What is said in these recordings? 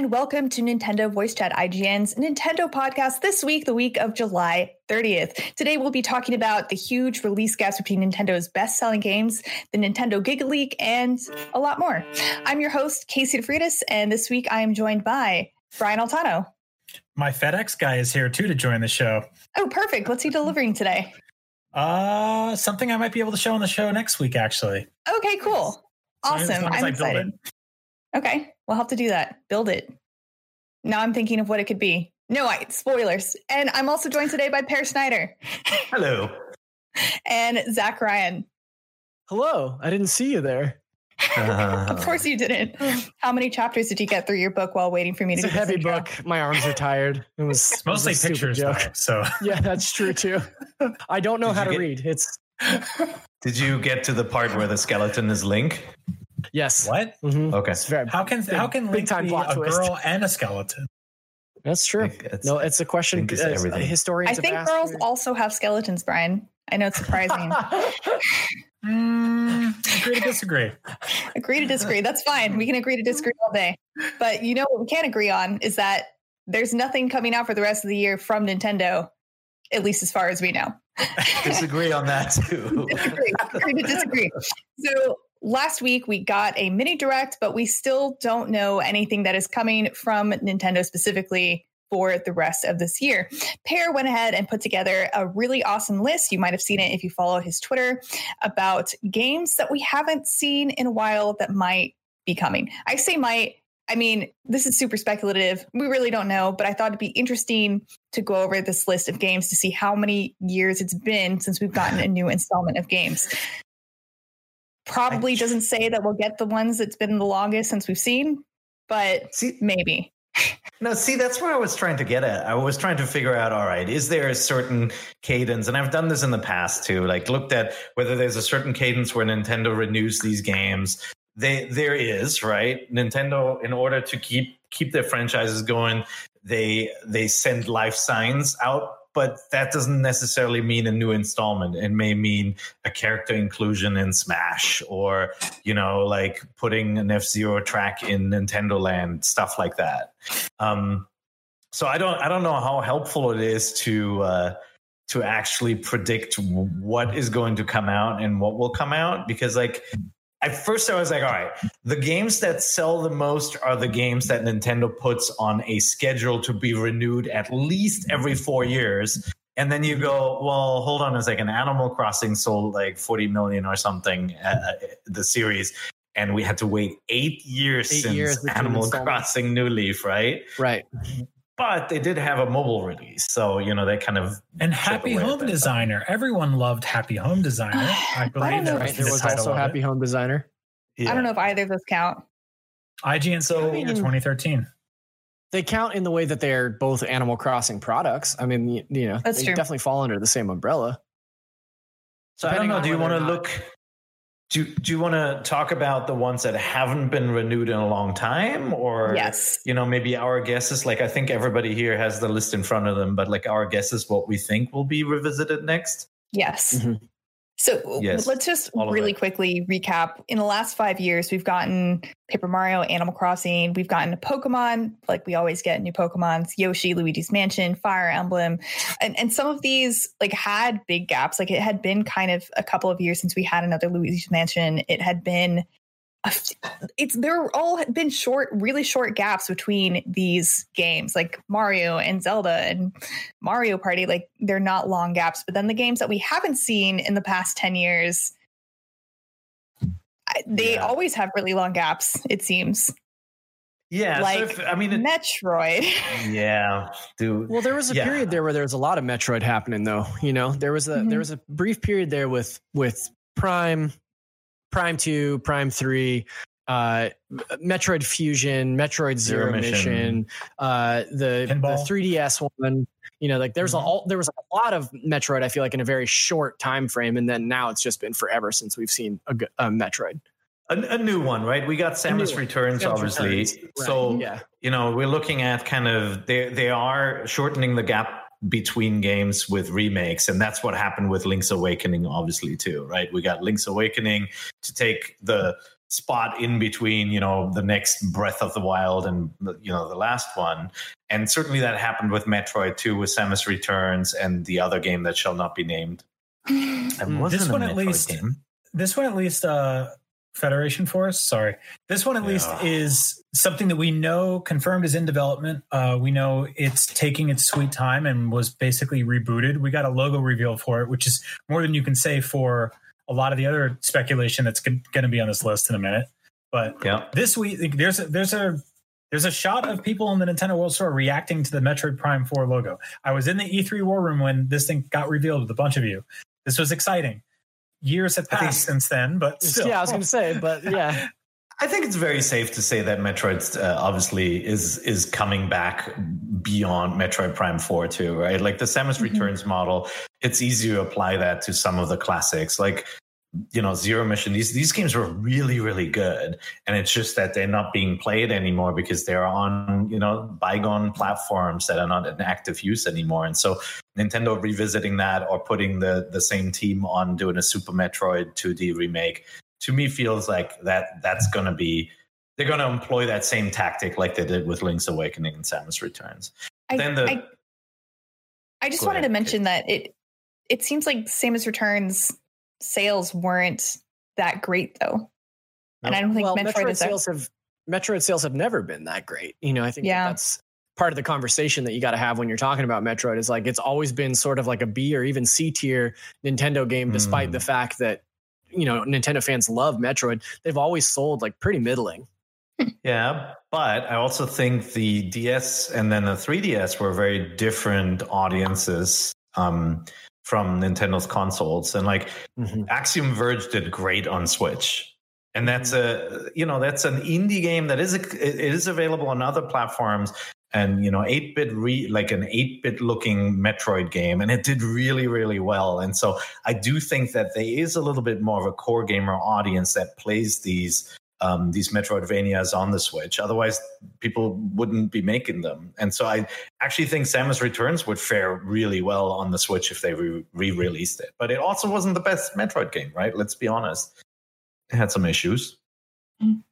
And welcome to Nintendo Voice Chat IGN's Nintendo podcast this week, the week of July 30th. Today we'll be talking about the huge release gaps between Nintendo's best selling games, the Nintendo Giga Leak, and a lot more. I'm your host, Casey DeFreitas, and this week I am joined by Brian Altano. My FedEx guy is here too to join the show. Oh, perfect. What's he delivering today? Uh, something I might be able to show on the show next week, actually. Okay, cool. Awesome. As long as I'm excited. it. Okay, we'll have to do that. Build it. Now I'm thinking of what it could be. No, I spoilers. And I'm also joined today by Peer Schneider. Hello. and Zach Ryan. Hello, I didn't see you there. Uh-huh. Of course you didn't. How many chapters did you get through your book while waiting for me It's to a do this heavy intro? book. My arms are tired. It was It's mostly it was a pictures, joke. though. So Yeah, that's true too. I don't know Did how to get- read. It's Did you get to the part where the skeleton is Link? Yes. what? Mhm. Okay. It's very, How can Big- how can big Link time be a twist. girl and a skeleton? that's true. It's- no, it's a question. Link is uh. Historians I think asked girls me. also have skeletons, Brian. I know it's surprising. Mm, agree to disagree. agree to disagree. That's fine. We can agree to disagree all day. But you know what we can't agree on is that there's nothing coming out for the rest of the year from Nintendo, at least as far as we know. Disagree on that too. disagree. agree to disagree. So last week we got a mini direct, but we still don't know anything that is coming from Nintendo specifically for the rest of this year. Peer went ahead and put together a really awesome list. You might have seen it if you follow his Twitter about games that we haven't seen in a while that might be coming. I say might. I mean, this is super speculative. We really don't know, but I thought it'd be interesting to go over this list of games to see how many years it's been since we've gotten a new installment of games. Probably doesn't say that we'll get the ones that's been the longest since we've seen, but See, maybe. no, see, that's where I was trying to get at. I was trying to figure out, all right, is there a certain cadence? And I've done this in the past too, like looked at whether there's a certain cadence where Nintendo renews these games. They, there is, right? Nintendo, in order to keep keep their franchises going, they they send life signs out, but that doesn't necessarily mean a new installment. It may mean a character inclusion in Smash, or you know, like putting an F Zero track in Nintendo Land, stuff like that. Um, so I don't I don't know how helpful it is to uh, to actually predict what is going to come out and what will come out because like at first I was like, all right, the games that sell the most are the games that Nintendo puts on a schedule to be renewed at least every four years. And then you go, well, hold on a second. Animal Crossing sold like 40 million or something, uh, the series. And we had to wait eight years Eight since years Animal. Crossing New Leaf, right? Right. But they did have a mobile release. So, you know, they kind of And Happy Home that. Designer. Everyone loved Happy Home Designer. I don't believe know that if Right. was There the was title also of Happy it. Home Designer. I don't know if either of those count. IGN So- so, 2013. They count in the way that they're both Animal Crossing products. I mean, you, you know, That's they true. definitely fall under the same umbrella. So I don't know. Do you want to look? Do Do you want to talk about the ones that haven't been renewed in a long time, or Yes. you know, maybe our guesses? Like I think everybody here has the list in front of them, but like our guesses, what we think will be revisited next. Yes. Mhm. So Yes, let's just really quickly recap. In the last five years, we've gotten Paper Mario, Animal Crossing, we've gotten a Pokemon, like we always get new Pokemons, Yoshi, Luigi's Mansion, Fire Emblem. And and some of these like had big gaps. Like it had been kind of a couple of years since we had another Luigi's Mansion. It had been it's there all been short, really short gaps between these games, like Mario and Zelda and Mario Party. Like they're not long gaps, but then the games that we haven't seen in the past ten years, they Yeah. always have really long gaps. It seems Yeah, like so if, I mean, it, Metroid. yeah, dude. Well, there was a Yeah. period there where there was a lot of Metroid happening, though. You know, there was a Mhm. there was a brief period there with with Prime, Prime Two, Prime Three, uh, Metroid Fusion, Metroid Zero, Zero Mission, Mission. uh, the Pinball. the 3DS one. You know, like there's a Mm-hmm. all there was a lot of Metroid. I feel like in a very short time frame, and then now it's just been forever since we've seen a Metroid. A, a new one, right? We got Samus. Returns, Samus obviously. Returns, right, So yeah, you know, we're looking at kind of they they are shortening the gap between games with remakes, and that's what happened with Link's Awakening, obviously too, right? We got Link's Awakening to take the spot in between, you know, the next Breath of the Wild and you know the last one, and certainly that happened with Metroid 2 with Samus Returns and the other game that shall not be named. And Mm. wasn't This a one at least- game. this one at least uh federation force sorry this one at least is something that we know confirmed is in development uh we know it's taking its sweet time and was basically rebooted we got a logo reveal for it which is more than you can say for a lot of the other speculation that's going to be on this list in a minute but Yeah. this week there's a, there's a there's a shot of people in the Nintendo World Store reacting to the Metroid Prime 4 logo. I was in the E3 war room when this thing got revealed with a bunch of you. This was exciting. Years have I think- passed since then, but still. yeah. I was gonna say, but yeah, I think it's very safe to say that Metroid uh, obviously is is coming back beyond Metroid Prime 4 too, right? Like the Samus Mhm. Returns model, it's easy to apply that to some of the classics. Like you know, Zero Mission, these these games were really, really good. And it's just that they're not being played anymore because they're on, you know, bygone platforms that are not in active use anymore. And so Nintendo revisiting that or putting the the same team on doing a Super Metroid 2D remake to me feels like that that's going to be they're going to employ that same tactic like they did with Link's Awakening and Samus Returns. I, Then the- I, I just wanted ahead, to mention that it it seems like Samus Returns sales weren't that great though. And I don't think well, Metroid, Metroid is that- sales have Metroid sales have never been that great. You know, I think that that's part of the conversation that you got to have when you're talking about Metroid. Is like it's always been sort of like a B or even C tier Nintendo game, despite Mm. the fact that you know Nintendo fans love Metroid. They've always sold like pretty middling. Yeah, but I also think the DS and then the 3DS were very different audiences um, from Nintendo's consoles. And like mm-hmm. Axiom Verge did great on Switch. And that's a mm-hmm. you know that's an indie game that is a, it is available on other platforms and you know 8-bit re like an 8-bit looking Metroid game and it did really really well and so I do think that there is a little bit more of a core gamer audience that plays these um, these Metroidvanias on the Switch. Otherwise, people wouldn't be making them. And so I actually think Samus Returns would fare really well on the Switch if they re released it. But it also wasn't the best Metroid game, right? Let's be honest. It had some issues. Mm.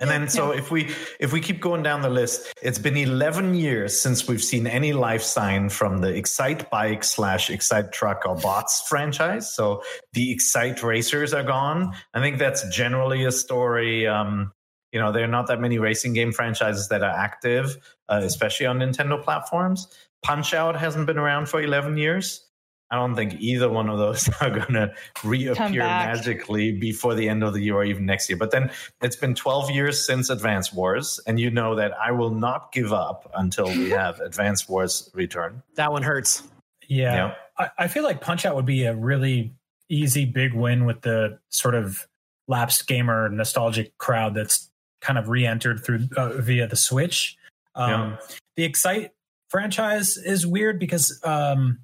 And then, so if we if we keep going down the list, it's been 11 years since we've seen any life sign from the Excitebike slash Excite Truck or Bots franchise. So the Excite Racers are gone. I think that's generally a story. Um, you know, there are not that many racing game franchises that are active, uh, especially on Nintendo platforms. Punch Out hasn't been around for 11 years. I don't think either one of those are going to reappear magically before the end of the year or even next year. But then it's been 12 years since Advance Wars, and you know that I will not give up until we have Advance Wars return. That one hurts. Yeah. Yeah. I, I feel like Punch Out would be a really easy big win with the sort of lapsed gamer nostalgic crowd that's kind of re-entered through uh, via the Switch. Um, Yeah. The Excite franchise is weird because um,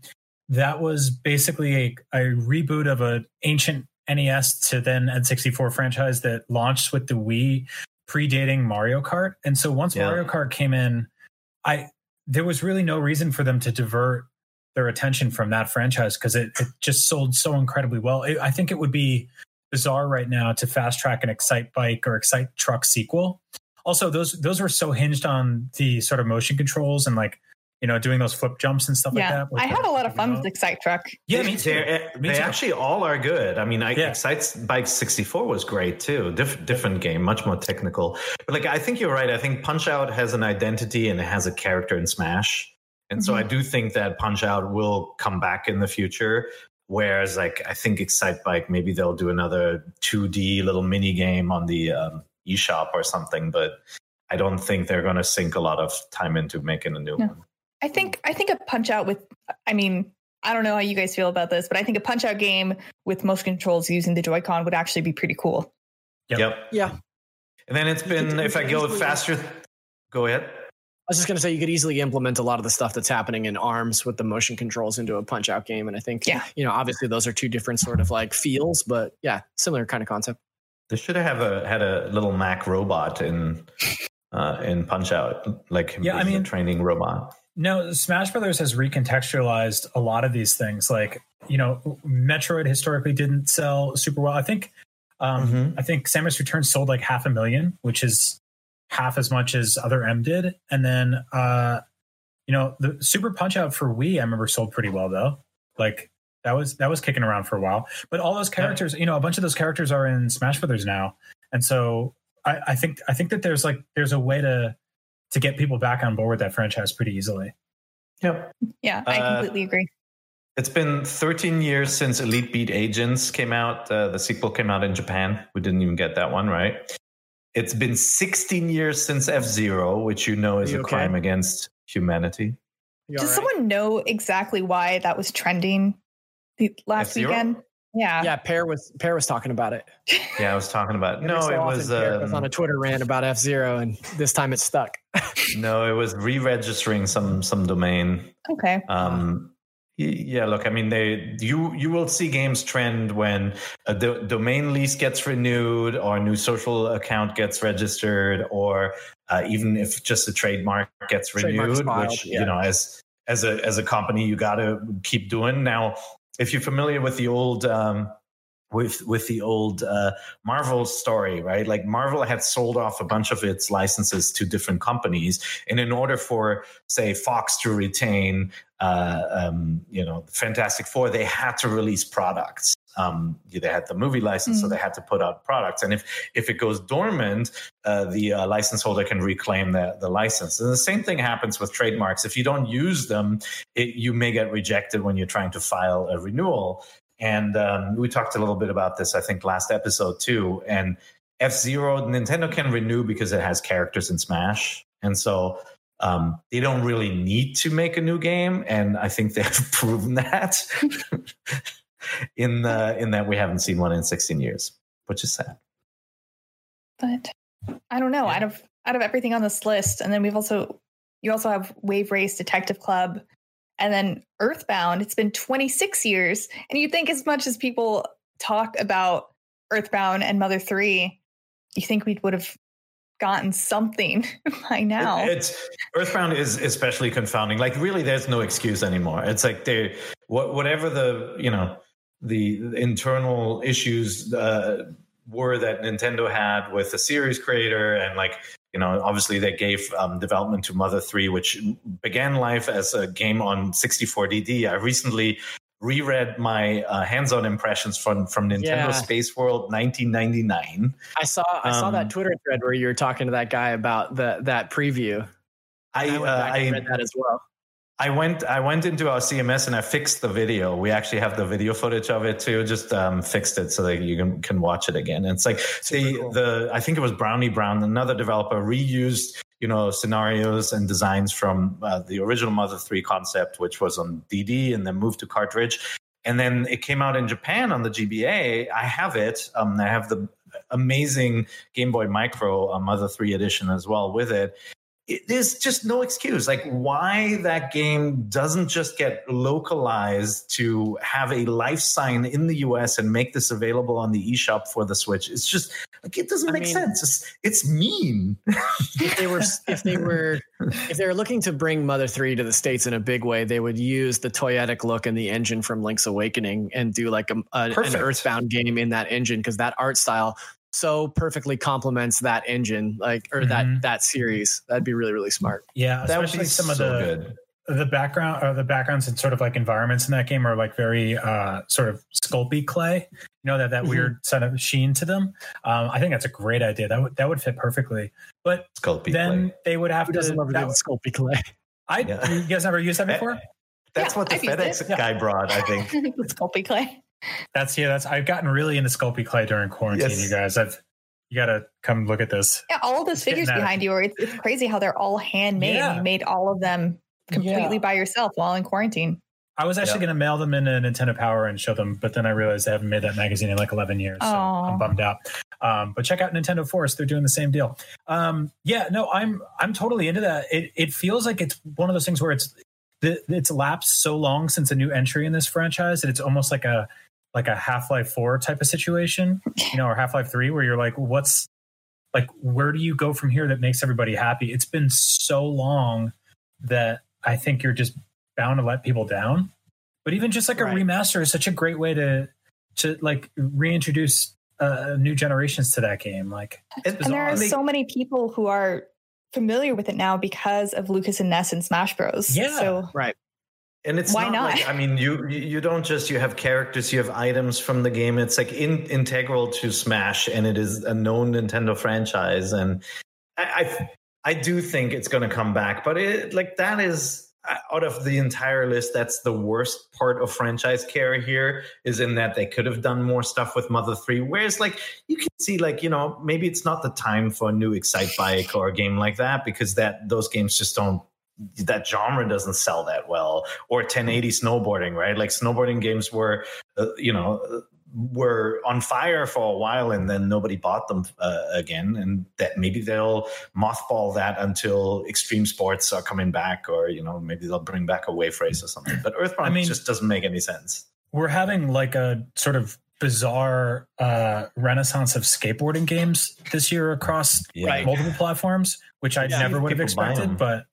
that was basically a, a reboot of an ancient NES to then N64 franchise that launched with the Wii predating Mario Kart. And so once Yeah. Mario Kart came in, I there was really no reason for them to divert their attention from that franchise because it, it just sold so incredibly well. It, I think it would be bizarre right now to fast track an Excitebike or Excite Truck sequel. Also, those those were so hinged on the sort of motion controls and like you know doing those flip jumps and stuff yeah, like that. I had the- a lot of fun remote. with Excite Truck. Yeah, me too. They're- Me they too. actually all are good. I mean, I, Yeah. Excite Bike 64 was great too. Diff, different game, much more technical. But like, I think you're right. I think Punch Out has an identity and it has a character in Smash. And so Mhm. I do think that Punch Out will come back in the future. Whereas, like, I think Excitebike, maybe they'll do another 2D little mini game on the um, eShop or something. But I don't think they're going to sink a lot of time into making a new No. one. I think I think a punch out with I mean, I don't know how you guys feel about this, but I think a punch out game with motion controls using the Joy-Con would actually be pretty cool. Yep. Yep. Yeah. And then it's You been, if I go could easily- faster, go ahead. I was just going to say you could easily implement a lot of the stuff that's happening in ARMS with the motion controls into a punch out game. And I think, Yeah. you know, obviously those are two different sort of like feels, but yeah, similar kind of concept. They should have a, had a little Mac robot in uh, in Punch Out, like Yeah, I being a mean- training robot. No, Smash Brothers has recontextualized a lot of these things. Like, you know, Metroid historically didn't sell super well. I think, um, Mhm. I think Samus Returns sold like half a million, which is half as much as Other M did. And then, uh, you know, the Super Punch Out for Wii, I remember sold pretty well though. Like that was that was kicking around for a while. But all those characters, you know, a bunch of those characters are in Smash Brothers now, and so I, I think I think that there's like there's a way to to get people back on board with that franchise pretty easily. Yep. Yeah, I Uh, completely agree. It's been 13 years since Elite Beat Agents came out. Uh, the sequel came out in Japan. We didn't even get that one right. It's been 16 years since F Zero, which you know is You a okay? crime against humanity. Does all right? someone know exactly why that was trending the last F-Zero? weekend? Yeah. Yeah, Peer was Peer was talking about it. Yeah, I was talking about. Every No, so it was. Peer goes um, on a Twitter rant about F Zero, and this time it stuck. no, it was re-registering some some domain. Okay. Um, yeah, look, I mean, they you you will see games trend when a do- domain lease gets renewed, or a new social account gets registered, or uh, even if just a trademark gets renewed, filed, which yeah. you know, as as a as a company, you got to keep doing. Now, if you're familiar with the old. Um, with with the old uh, Marvel story, right? Like Marvel had sold off a bunch of its licenses to different companies, and in order for, say, Fox to retain, uh, um, you know, Fantastic Four, they had to release products. Um, they had the movie license, so Mm. they had to put out products. And if if it goes dormant, uh, the uh, license holder can reclaim the the license. And the same thing happens with trademarks. If you don't use them, it, you may get rejected when you're trying to file a renewal. And um, we talked a little bit about this, I think, last episode too. And F Zero, Nintendo can renew because it has characters in Smash, and so um, they don't really need to make a new game. And I think they've proven that in the in that we haven't seen one in 16 years, which is sad. But I don't know. Out of out of everything on this list, and then we've also you also have Wave Race Detective Club, and then Earthbound. It's been 26 years, and you'd think as much as people talk about Earthbound and Mother Three, you think we would have gotten something by now. It- it's Earthbound is especially confounding. Like, really, there's no excuse anymore. It's like they, what, whatever the you know the internal issues uh, were that Nintendo had with the series creator, and like you know, obviously they gave um, development to Mother Three, which began life as a game on 64DD. I recently reread my uh, hands-on impressions from from Nintendo Yeah. Space World 1999. I saw I saw Um, that Twitter thread where you were talking to that guy about the that preview. I, uh, went back and I read that as well. I went I went into our CMS and I fixed the video. We actually have the video footage of it too. Just um, fixed it so that you can, can watch it again. And it's like the cool. the I think it was Brownie Brown, another developer, reused you know scenarios and designs from uh, the original Mother Three concept, which was on DD, and then moved to cartridge. And then it came out in Japan on the GBA. I have it. Um, I have the amazing Game Boy Micro uh, Mother Three edition as well with it it, there's just no excuse. Like why that game doesn't just get localized to have a life sign in the US and make this available on the eShop for the Switch. It's just like it doesn't I make mean- sense. It's it's mean. if they were if they were if they were looking to bring Mother 3 to the states in a big way, they would use the toyetic look and the engine from Link's Awakening and do like a, a- an. Earthbound game in that engine because that art style so perfectly complements that engine like or Mhm. that that series. That'd be really really smart. Yeah, That would especially be some of the good. the background or the backgrounds and sort of like environments in that game are like very uh sort of sculpey clay. You know that that Mhm. weird sort of sheen to them. Um, I think that's a great idea. That would that would fit perfectly. But Sculpey then play. they would have Who to. doesn't love that- good sculpey clay? I Yeah. you guys never used that before? That's Yeah, what the I've FedEx it. Yeah. guy brought, I think. the sculpey clay. That's yeah. That's I've gotten really into sculpey clay during quarantine. Yes. You guys, I've you got to come look at this. Yeah, all of those It's figures behind you are it's, it's crazy how they're all handmade. Yeah. You made all of them completely Yeah. by yourself while in quarantine. I was actually Yeah. going to mail them in into Nintendo Power and show them, but then I realized I haven't made that magazine in like 11 years. So I'm bummed out. Um, but check out Nintendo Force; they're doing the same deal. Um, yeah, no, I'm I'm totally into that. It it feels like it's one of those things where it's the, it's lapsed so long since a new entry in this franchise that it's almost like a like a Half Life Four type of situation, you know, or Half Life Three, where you're like, what's like, where do you go from here that makes everybody happy? It's been so long that I think you're just bound to let people down. But even just like Right. a remaster is such a great way to to like reintroduce uh, new generations to that game. Like, And- And there are so many people who are familiar with it now because of Lucas and Ness and Smash Bros. Yeah. So And it's Why not, not? like I mean, you you don't just you have characters, you have items from the game. It's like in, integral to Smash, and it is a known Nintendo franchise. And I I, I do think it's going to come back, but it like that is uh, out of the entire list. That's the worst part of franchise care here is in that they could have done more stuff with Mother Three. Whereas like you can see like you know maybe it's not the time for a new Excitebike or a game like that because that those games just don't that genre doesn't sell that well or 1080 snowboarding right like snowboarding games were uh, you know uh, were on fire for a while and then nobody bought them uh, again and that maybe they'll mothball that until extreme sports are coming back or you know maybe they'll bring back a wave race or something but earthbound I mean- just doesn't make any sense we're having like a sort of bizarre uh, renaissance of skateboarding games this year across Yeah. multiple platforms, which I Yeah. never would have expected. But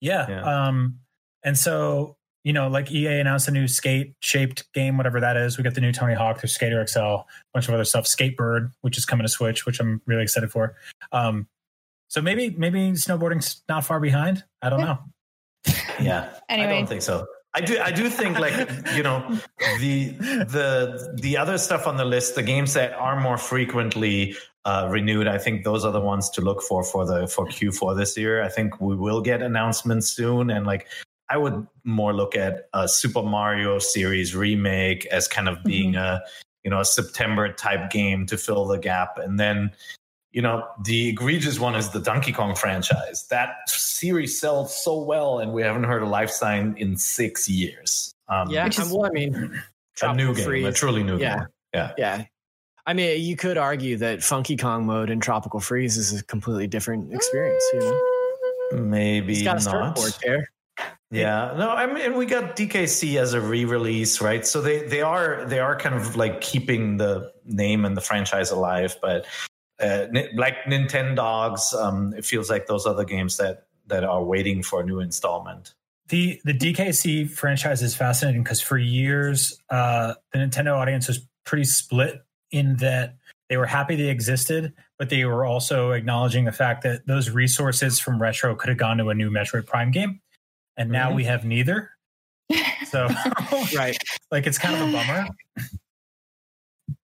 yeah, Yeah. Um, and so you know, like EA announced a new skate shaped game, whatever that is. We got the new Tony Hawk, there's Skater XL, a bunch of other stuff. Skatebird, which is coming to Switch, which I'm really excited for. Um, so maybe maybe snowboarding's not far behind. I don't know. yeah I don't think so. I do. I do think like you know the the the other stuff on the list, the games that are more frequently uh, renewed. I think those are the ones to look for for the for Q4 this year. I think we will get announcements soon, and like I would more look at a Super Mario series remake as kind of being a you know a September type game to fill the gap, and then you know, the egregious one is the Donkey Kong franchise. That series sells so well, and we haven't heard a life sign in six years. Um, Yeah, Which is- well, I mean, a new Tropical game, a Freeze. truly new Yeah. game. Yeah, yeah. I mean, you could argue that Funky Kong mode and Tropical Freeze is a completely different experience. You know, Maybe it's got a not. there. Yeah, no, I mean we got DKC as a re-release, right? So they they are they are kind of like keeping the name and the franchise alive, but uh, Ni- like Nintendogs, um, it feels like those other games that that are waiting for a new installment. The the DKC franchise is fascinating because for years uh, the Nintendo audience was pretty split in that they were happy they existed, but they were also acknowledging the fact that those resources from retro could have gone to a new Metroid Prime game, and now Mhm. we have neither. So, Right. like, it's kind of a bummer.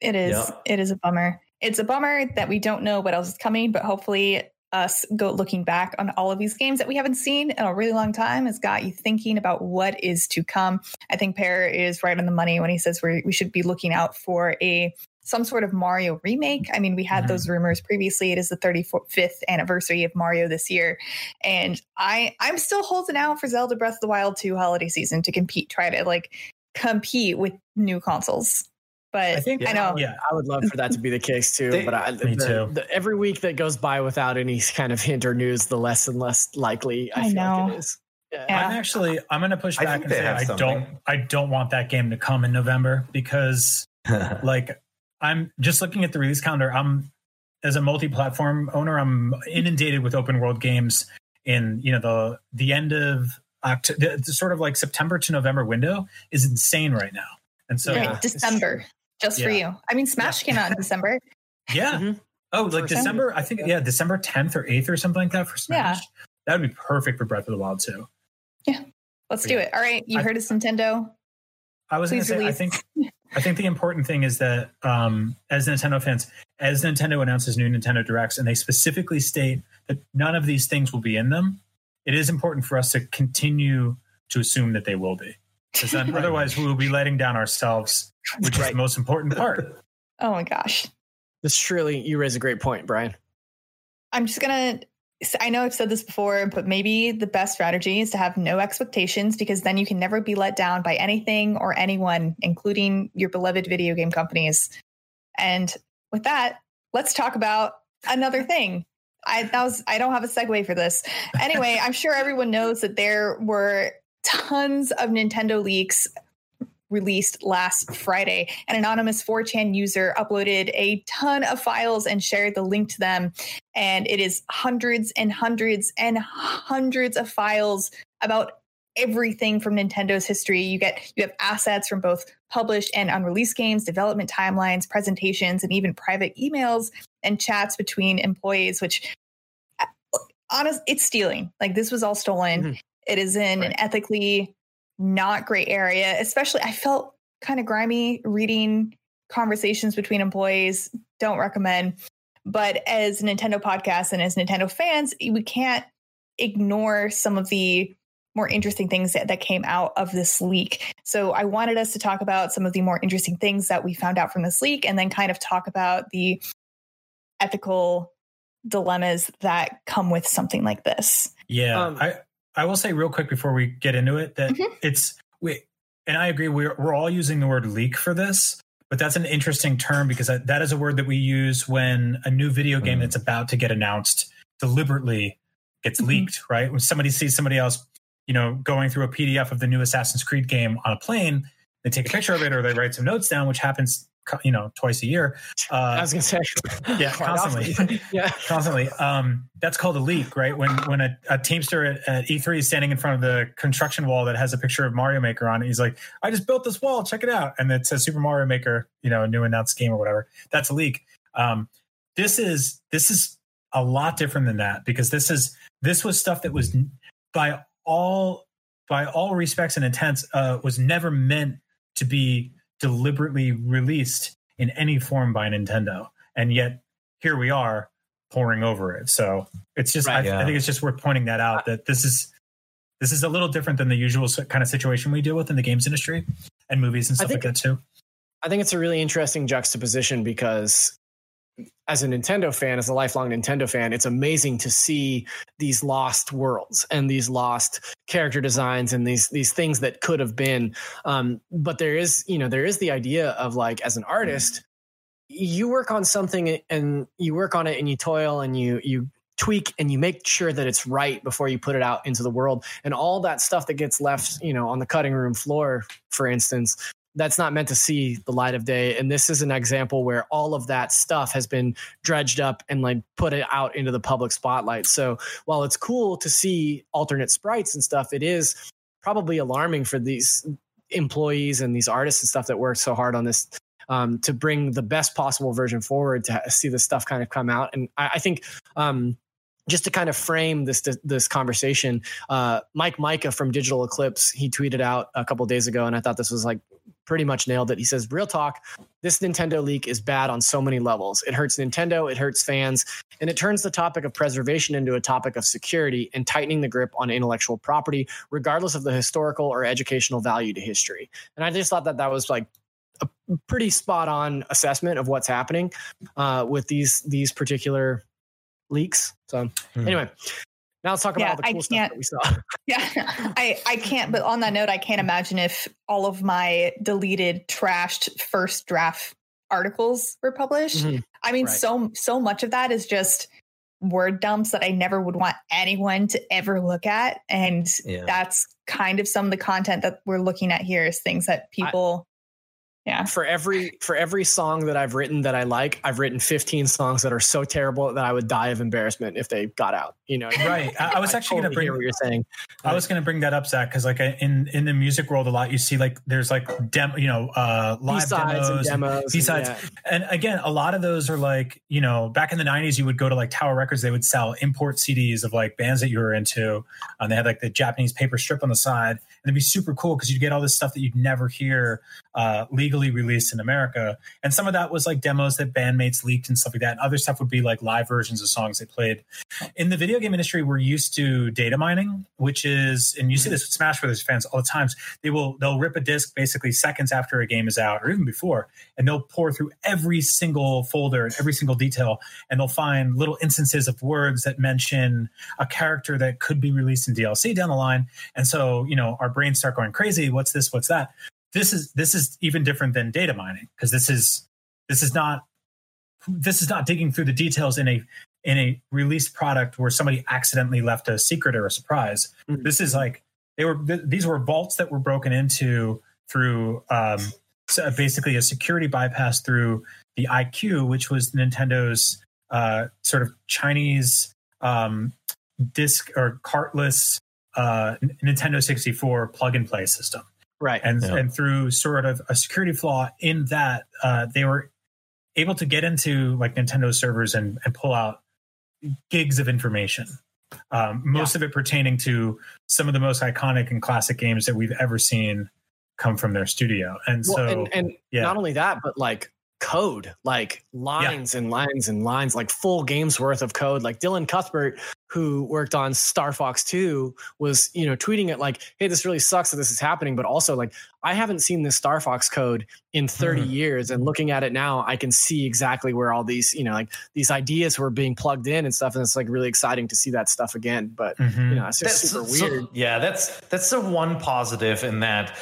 It is. Yeah. It is a bummer. It's a bummer that we don't know what else is coming, but hopefully, us go looking back on all of these games that we haven't seen in a really long time has got you thinking about what is to come. I think Peer is right on the money when he says we we should be looking out for a some sort of Mario remake. I mean, we had Mhm. those rumors previously. It is the 35th anniversary of Mario this year, and I I'm still holding out for Zelda Breath of the Wild 2 holiday season to compete, try to like compete with new consoles. But I think I know. Yeah, I would love for that to be the case too. They- but I, Me the- too. the- every week that goes by without any kind of hint or news, the less and less likely I, I feel know. like it is. Yeah. Yeah. I'm actually I'm going to push back and say I something. don't I don't want that game to come in November because like I'm just looking at the release calendar. I'm as a multi-platform owner, I'm inundated with open world games in you know the the end of October, the sort of like September to November window is insane right now. And so Right, December, just for you. I mean, Smash came out in December. yeah. Mhm. Oh, like First December, I think yeah, December 10th or 8th or something like that for Smash. Yeah. That would be perfect for Breath of the Wild too. Yeah. Let's do it. All right, you I- heard us, Nintendo. I was going to Please say, I release. think, I think the important thing is that um, as Nintendo fans, as Nintendo announces new Nintendo Directs, and they specifically state that none of these things will be in them, it is important for us to continue to assume that they will be, because then otherwise we will be letting down ourselves, which is the most important part. Oh my gosh. This truly, you raise a great point, Brian. I'm just gonna. I know I've said this before, but maybe the best strategy is to have no expectations because then you can never be let down by anything or anyone, including your beloved video game companies. And with that, let's talk about another thing. I that was I don't have a segue for this. Anyway, I'm sure everyone knows that there were tons of Nintendo leaks released last Friday. An anonymous 4chan user uploaded a ton of files and shared the link to them. And it is hundreds and hundreds and hundreds of files about everything from Nintendo's history. You get you have assets from both published and unreleased games, development timelines, presentations, and even private emails and chats between employees, which honest it's stealing. Like this was all stolen. Mhm. It is in an ethically not great area. Especially I felt kind of grimy reading conversations between employees. Don't recommend. But as Nintendo podcasts and as Nintendo fans, we can't ignore some of the more interesting things that, that came out of this leak. So I wanted us to talk about some of the more interesting things that we found out from this leak and then kind of talk about the ethical dilemmas that come with something like this. Yeah, Um, I I will say real quick before we get into it that Mhm. it's we and I agree we're we're all using the word leak for this, but that's an interesting term because that that is a word that we use when a new video game Mhm. that's about to get announced deliberately gets Mhm. leaked, right? When somebody sees somebody else, you know, going through a PDF of the new Assassin's Creed game on a plane, they take a picture of it or they write some notes down, which happens you know twice a year. I Uh, was going to say, yeah, constantly. yeah. constantly. Um, that's called a leak, right? When when a, a teamster at, at E3 is standing in front of the construction wall that has a picture of Mario Maker on it, he's like, "I just built this wall, check it out," and it says Super Mario Maker, you know, a new announced game or whatever. That's a leak. Um, this is this is a lot different than that because this is this was stuff that was by all by all respects and intents uh, was never meant to be deliberately released in any form by Nintendo, and yet here we are pouring over it. So it's just Right, I, yeah. I think it's just worth pointing that out that this is this is a little different than the usual kind of situation we deal with in the games industry and movies and I stuff like that too. I think it's a really interesting juxtaposition because as a Nintendo fan, as a lifelong Nintendo fan, it's amazing to see these lost worlds and these lost character designs and these these things that could have been. Um, but there is, you know, there is the idea of like as an artist, you work on something and you work on it and you toil and you you tweak and you make sure that it's right before you put it out into the world and all that stuff that gets left you know on the cutting room floor for instance that's not meant to see the light of day. And this is an example where all of that stuff has been dredged up and like put it out into the public spotlight. So while it's cool to see alternate sprites and stuff it is probably alarming for these employees and these artists and stuff that work so hard on this um, to bring the best possible version forward to see this stuff kind of come out. And i, I think um, just to kind of frame this this conversation, uh, Mike Mika from Digital Eclipse he tweeted out a couple days ago, and I thought this was like pretty much nailed it. He says, "Real talk, this Nintendo leak is bad on so many levels. It hurts Nintendo, it hurts fans, and it turns the topic of preservation into a topic of security and tightening the grip on intellectual property, regardless of the historical or educational value to history." And I just thought that that was like a pretty spot on assessment of what's happening uh, with these these particular leaks. So Hmm. anyway, Now let's talk about Yeah, all the I cool stuff can't- that we saw. Yeah, I I can't. But on that note, I can't imagine if all of my deleted, trashed first draft articles were published. Mhm. I mean, Right. so so much of that is just word dumps that I never would want anyone to ever look at, and Yeah. that's kind of some of the content that we're looking at here is things that people. Yeah, For every for every song that I've written that I like, I've written 15 songs that are so terrible that I would die of embarrassment if they got out. You know, Right. I, I was actually going to bring what you're saying. I was going to bring that up, Zach, because like in in the music world, a lot you see like there's like demo, you know, uh, live B-sides demos, and- demos. and B-sides. yeah. and again, a lot of those are like you know, back in the '90s, you would go to like Tower Records, they would sell import CDs of like bands that you were into, and they had like the Japanese paper strip on the side, and it'd be super cool because you'd get all this stuff that you'd never hear uh, legally released in America, and some of that was like demos that bandmates leaked and stuff like that. And other stuff would be like live versions of songs they played. In the video game industry, we're used to data mining, which is, and you see this with Smash Brothers fans all the times. They will they'll rip a disc basically seconds after a game is out, or even before, and they'll pour through every single folder and every single detail, and they'll find little instances of words that mention a character that could be released in DLC down the line. And so, you know, our brains start going crazy. What's this? What's that? This is this is even different than data mining because this is this is not this is not digging through the details in a in a released product where somebody accidentally left a secret or a surprise. Mhm. This is like they were th- these were vaults that were broken into through um, so basically a security bypass through the iQue, which was Nintendo's uh, sort of Chinese um, disc or cartless uh, Nintendo 64 plug and play system Right. and Yeah. and through sort of a security flaw in that uh, they were able to get into like Nintendo servers and, and pull out gigs of information. Um, most of it pertaining to some of the most iconic and classic games that we've ever seen come from their studio. And Well, so, and, and yeah. not only that, but like code, like lines and lines and lines, like full games worth of code. Like Dylan Cuthbert, who worked on Star Fox 2, was, you know, tweeting it like, hey, this really sucks that this is happening. But also, like, I haven't seen this Star Fox code in 30 Mhm. years. And looking at it now, I can see exactly where all these, you know, like these ideas were being plugged in and stuff. And it's like really exciting to see that stuff again. But, Mhm. you know, it's just super so- weird. yeah, that's that's the one positive in that.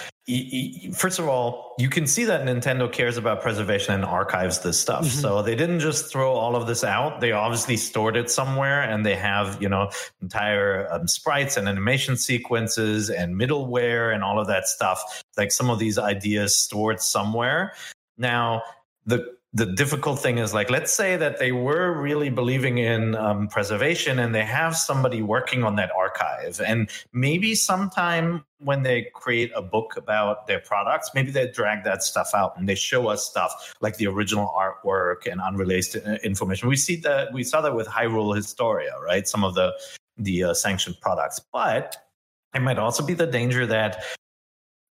First of all, you can see that Nintendo cares about preservation and archives this stuff. Mhm. So they didn't just throw all of this out. They obviously stored it somewhere, and they have you know entire um, sprites and animation sequences and middleware and all of that stuff. Like some of these ideas stored somewhere. Now the the difficult thing is like let's say that they were really believing in um, preservation and they have somebody working on that archive. And maybe sometime when they create a book about their products maybe they drag that stuff out and they show us stuff like the original artwork and unreleased uh, information. We see that we saw that with hyrule historia right? Some of the the uh, sanctioned products. But it might also be the danger that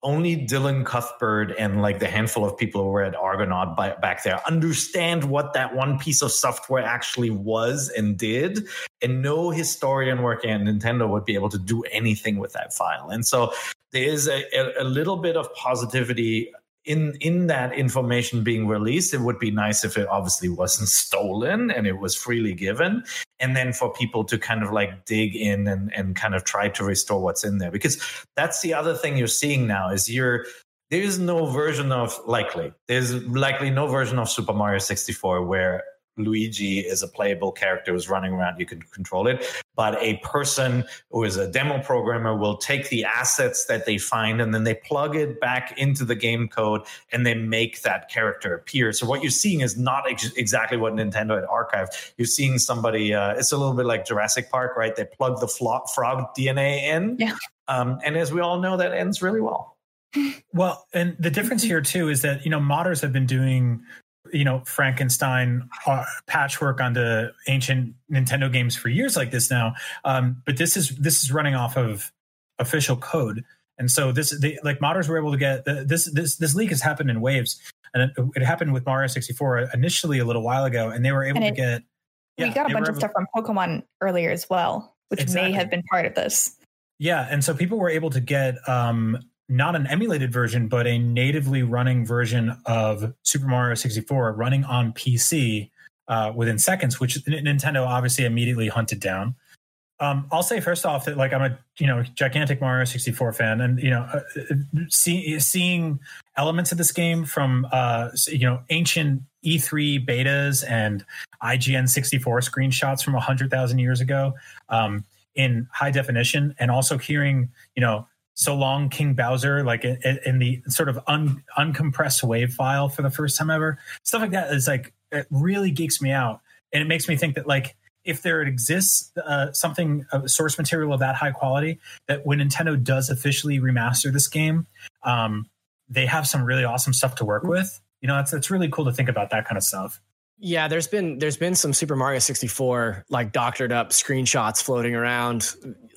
only Dylan Cuthbert and like the handful of people who were at Argonaut by, back there understand what that one piece of software actually was and did. And no historian working at Nintendo would be able to do anything with that file. And so there is a, a, a little bit of positivity in in that information being released. It would be nice if it obviously wasn't stolen and it was freely given and then for people to kind of like dig in and, and kind of try to restore what's in there because that's the other thing you're seeing now is you're there is no version of likely there's likely no version of super mario 64 where luigi is a playable character who's running around you can control it but a person who is a demo programmer will take the assets that they find and then they plug it back into the game code and they make that character appear. So what you're seeing is not ex- exactly what nintendo had archived. You're seeing somebody uh, it's a little bit like jurassic park right? They plug the flo- frog dna in. Yeah. um, and as we all know that ends really well. Well, and the difference here too is that you know modders have been doing you know Frankenstein uh, patchwork onto ancient Nintendo games for years like this now. Um, but this is this is running off of official code, and so this they, like modders were able to get this this this leak has happened in waves, and it, it happened with Mario sixty four initially a little while ago, and they were able And to it- get. we yeah, got a bunch of stuff from Pokemon earlier as well, which Exactly. may have been part of this. Yeah, and so people were able to get um, not an emulated version, but a natively running version of Super Mario 64 running on PC uh, within seconds, which Nintendo obviously immediately hunted down. Um, I'll say first off that like I'm a you know gigantic Mario 64 fan, and you know uh, uh see, seeing elements of this game from uh, you know ancient E3 betas and IGN 64 screenshots from hundred thousand years ago um, in high definition, and also hearing you know so long King Bowser like in, in the sort of un, uncompressed wave file for the first time ever, stuff like that is like it really geeks me out, and it makes me think that like if there exists uh, something a source material of that high quality that when nintendo does officially remaster this game um, they have some really awesome stuff to work with. You know it's, it's really cool to think about that kind of stuff. Yeah there's been there's been some super mario 64 like doctored up screenshots floating around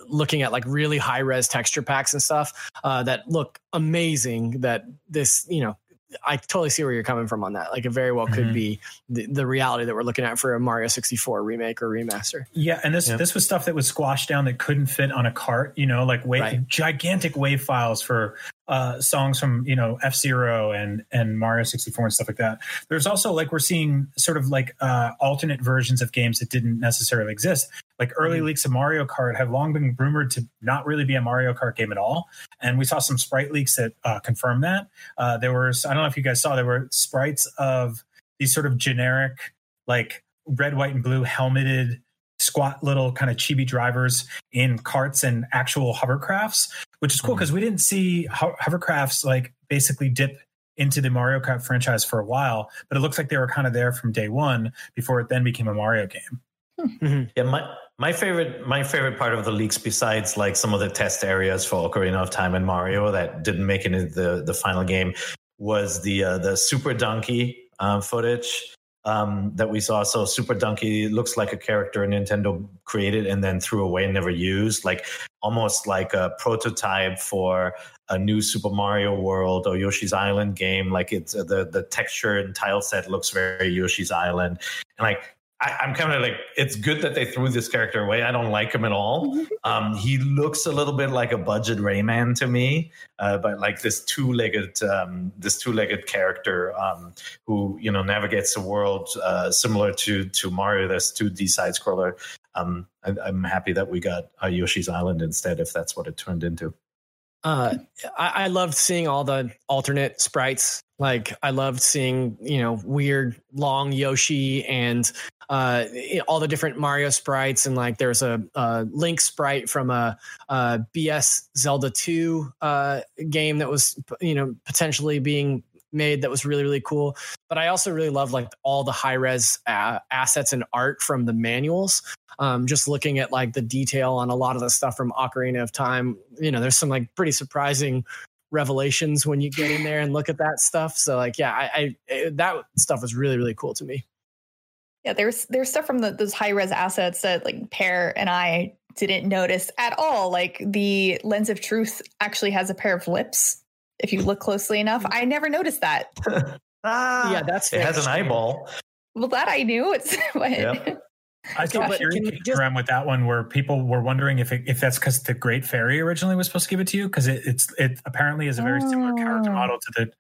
looking at like really high res texture packs and stuff uh, that look amazing that this you know I totally see where you're coming from on that. Like it very well could mm-hmm. be the, the, reality that we're looking at for a Mario 64 remake or remaster. Yeah, and this this was stuff that was squashed down that couldn't fit on a cart. You know, like wave, right. gigantic wave files for uh, songs from you know F Zero and and Mario 64 and stuff like that. There's also like we're seeing sort of like uh, alternate versions of games that didn't necessarily exist. Like early mm-hmm. leaks of Mario Kart have long been rumored to not really be a Mario Kart game at all, and we saw some sprite leaks that uh, confirm that. Uh, there were I don't know if you guys saw there were sprites of these sort of generic like red, white, and blue helmeted squat little kind of chibi drivers in carts and actual hovercrafts, which is cool because mm-hmm. we didn't see ho- hovercrafts like basically dip into the Mario Kart franchise for a while, but it looks like they were kind of there from day one before it then became a Mario game. Mm-hmm. Yeah, my my favorite my favorite part of the leaks, besides like some of the test areas for Ocarina of Time and Mario that didn't make it into the the final game, was the uh, the Super Donkey uh, footage um, that we saw. So Super Donkey looks like a character Nintendo created and then threw away and never used, like almost like a prototype for a new Super Mario World or Yoshi's Island game. Like it's uh, the the texture and tile set looks very Yoshi's Island, and like I, am kind of like, it's good that they threw this character away. I don't like him at all. Um, he looks a little bit like a budget Rayman to me, uh, but like this two-legged, um, this two-legged character um, who you know navigates the world uh, similar to to Mario. This 2D side scroller. Um, I, am happy that we got uh, Yoshi's Island instead, if that's what it turned into. Uh, I, I loved seeing all the alternate sprites. Like I loved seeing, you know, weird long Yoshi and uh, all the different Mario sprites, and like there's a, a Link sprite from a, a BS Zelda 2 uh, game that was, you know, potentially being made that was really really cool but i also really love like all the high res uh, assets and art from the manuals um, just looking at like the detail on a lot of the stuff from ocarina of time you know there's some like pretty surprising revelations when you get in there and look at that stuff so like yeah i, I that stuff was really really cool to me yeah, there's there's stuff from the, those high res assets that like Peer and I didn't notice at all. Like the lens of truth actually has a pair of lips. If you look closely enough, I never noticed that. ah, yeah, that's it has an eyeball. Well, that I knew. It's yep. I saw a theory just, around with that one where people were wondering if it, if that's because the Great Fairy originally was supposed to give it to you because it, it's it apparently is a very similar character oh. model to the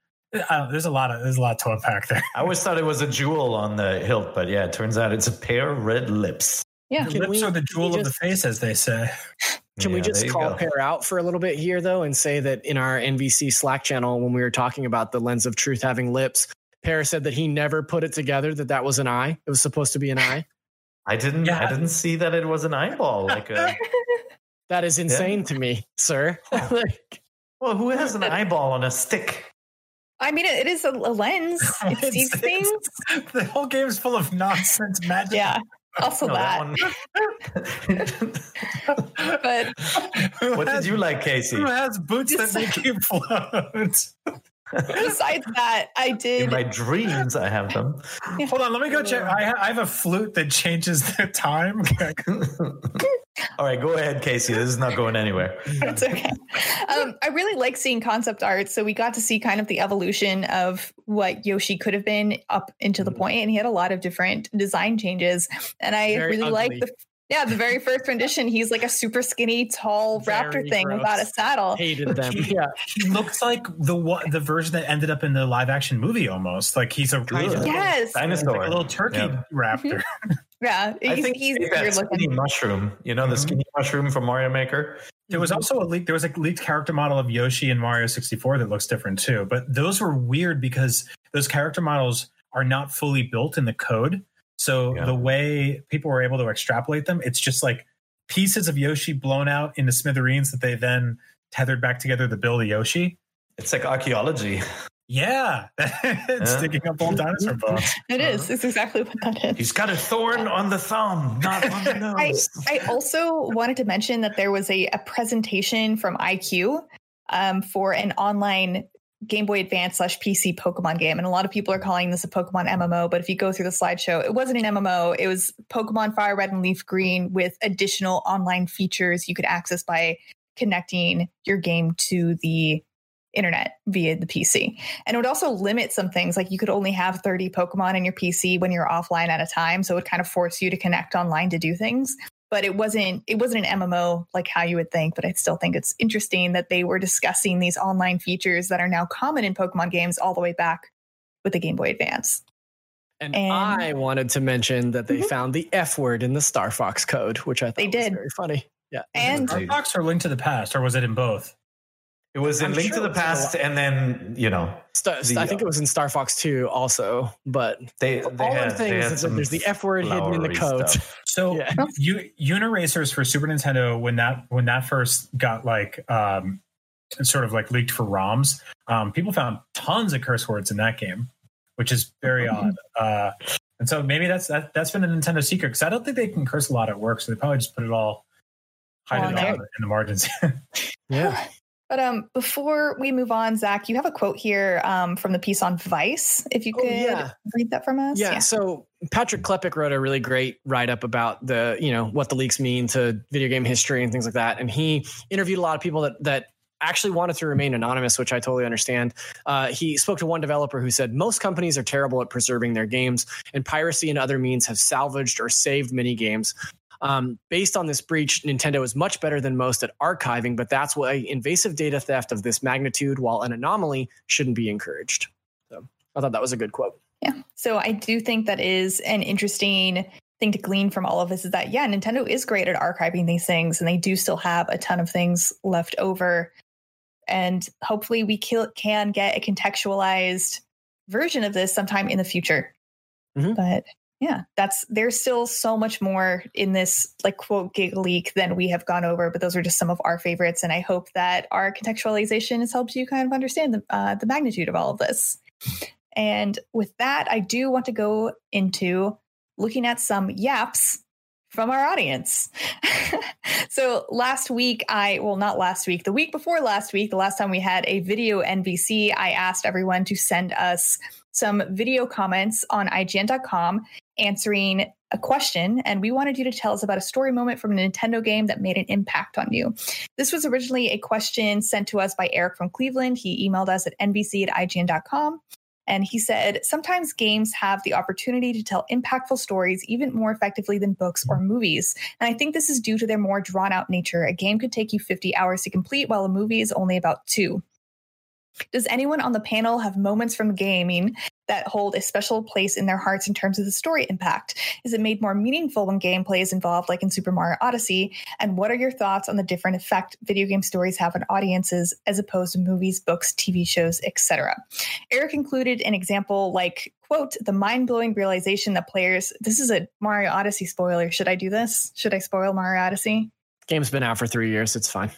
uh, there's a lot of there's a lot to unpack there. I always thought it was a jewel on the hilt, but yeah, it turns out it's a pair of red lips. Yeah, the lips we, are the jewel just, of the face, as they say. Can yeah, we just call go. Peer out for a little bit here, though, and say that in our NVC Slack channel, when we were talking about the lens of truth having lips, Peer said that he never put it together that that was an eye. It was supposed to be an eye. I didn't. Yeah. I didn't see that it was an eyeball. Like a. that is insane yeah. to me, sir. like, well, who has an eyeball on a stick? I mean, it is a, a lens. It sees things. The whole game is full of nonsense magic. Yeah. Also no, that. that but what did you like, Casey? Who has boots that make you float? Besides that, I did. In my dreams, I have them. Hold on, let me go check. I, I have a flute that changes the time. All right, go ahead, Casey. This is not going anywhere. It's okay. Um, I really like seeing concept art. So we got to see kind of the evolution of what Yoshi could have been up into the mm-hmm. point, and he had a lot of different design changes. And I Very really like the yeah, the very first rendition, he's like a super skinny, tall Very raptor thing gross. without a saddle. Hated them. He, yeah, he looks like the the version that ended up in the live action movie almost. Like he's a kind of yes dinosaur, like a little turkey raptor. Yeah, I he's, think he's he that skinny looking. mushroom. You know the Mhm. skinny mushroom from Mario Maker. There was also a leak. There was a leaked character model of Yoshi in Mario 64 that looks different too. But those were weird because those character models are not fully built in the code. So Yeah. the way people were able to extrapolate them, it's just like pieces of Yoshi blown out into smithereens that they then tethered back together to build a Yoshi. It's like archaeology. Yeah, it's Yeah. digging up old dinosaur bones. It is. It's exactly what that is. He's got a thorn on the thumb, not on the I, nose. I also wanted to mention that there was a, a presentation from iQue um, for an online Game Boy Advance slash PC Pokemon game. And a lot of people are calling this a Pokemon MMO. But if you go through the slideshow, it wasn't an MMO. It was Pokemon Fire Red and Leaf Green with additional online features you could access by connecting your game to the internet via the PC. And it would also limit some things like you could only have 30 Pokemon in your PC when you're offline at a time. So it would kind of force you to connect online to do things. But it wasn't it wasn't an MMO like how you would think, but I still think it's interesting that they were discussing these online features that are now common in Pokemon games all the way back with the Game Boy Advance. And, And- I wanted to mention that they Mhm. found the F word in the Star Fox code, which I thought They was did. very funny. Yeah. And Star Fox or Link to the Past, or was it in both? It was in I'm Link sure to the it's in a Past, and then you know Star, The, I think it was in Star Fox 2 also, but they they all had, I'm they is that there's the F word hidden in the code. stuff. So Yeah. U- Uniracers for Super Nintendo when that when that first got like um sort of like leaked for ROMs, um, people found tons of curse words in that game, which is very odd. Uh, and so maybe that's that that's been a Nintendo secret because I don't think they can curse a lot at work, so they probably just put it all hide Oh, it no. all in the margins. Yeah. But um, before we move on, Zach, you have a quote here um, from the piece on Vice. If you Oh, could yeah. read that from us. Yeah, so Patrick Klepek wrote a really great write up about the, you know, what the leaks mean to video game history and things like that. And he interviewed a lot of people that that actually wanted to remain anonymous, which I totally understand. Uh, he spoke to one developer who said most companies are terrible at preserving their games, and piracy and other means have salvaged or saved many games. Um, based on this breach, Nintendo is much better than most at archiving, but that's why invasive data theft of this magnitude, while an anomaly, shouldn't be encouraged. So I thought that was a good quote. Yeah. So I do think that is an interesting thing to glean from all of this is that, yeah, Nintendo is great at archiving these things and they do still have a ton of things left over. And hopefully we can get a contextualized version of this sometime in the future. Mhm. But yeah, that's there's still so much more in this like quote Gigaleak than we have gone over, but those are just some of our favorites. And I hope that our contextualization has helped you kind of understand the uh, the magnitude of all of this. And with that, I do want to go into looking at some yaps from our audience. so last week, I, well, not last week, the week before last week, the last time we had a video NVC, I asked everyone to send us some video comments on IGN.com answering a question. And we wanted you to tell us about a story moment from a Nintendo game that made an impact on you. This was originally a question sent to us by Eric from Cleveland. He emailed us at nvc at IGN.com. And he said, sometimes games have the opportunity to tell impactful stories even more effectively than books or movies. And I think this is due to their more drawn out nature. A game could take you 50 hours to complete, while a movie is only about two. Does anyone on the panel have moments from gaming that hold a special place in their hearts in terms of the story impact? Is it made more meaningful when gameplay is involved, like in Super Mario Odyssey? And what are your thoughts on the different effect video game stories have on audiences as opposed to movies, books, TV shows, etc.? Eric included an example like, quote, the mind blowing realization that players, this is a Mario Odyssey spoiler. Should I do this? Should I spoil Mario Odyssey? Game's been out for three years. It's fine.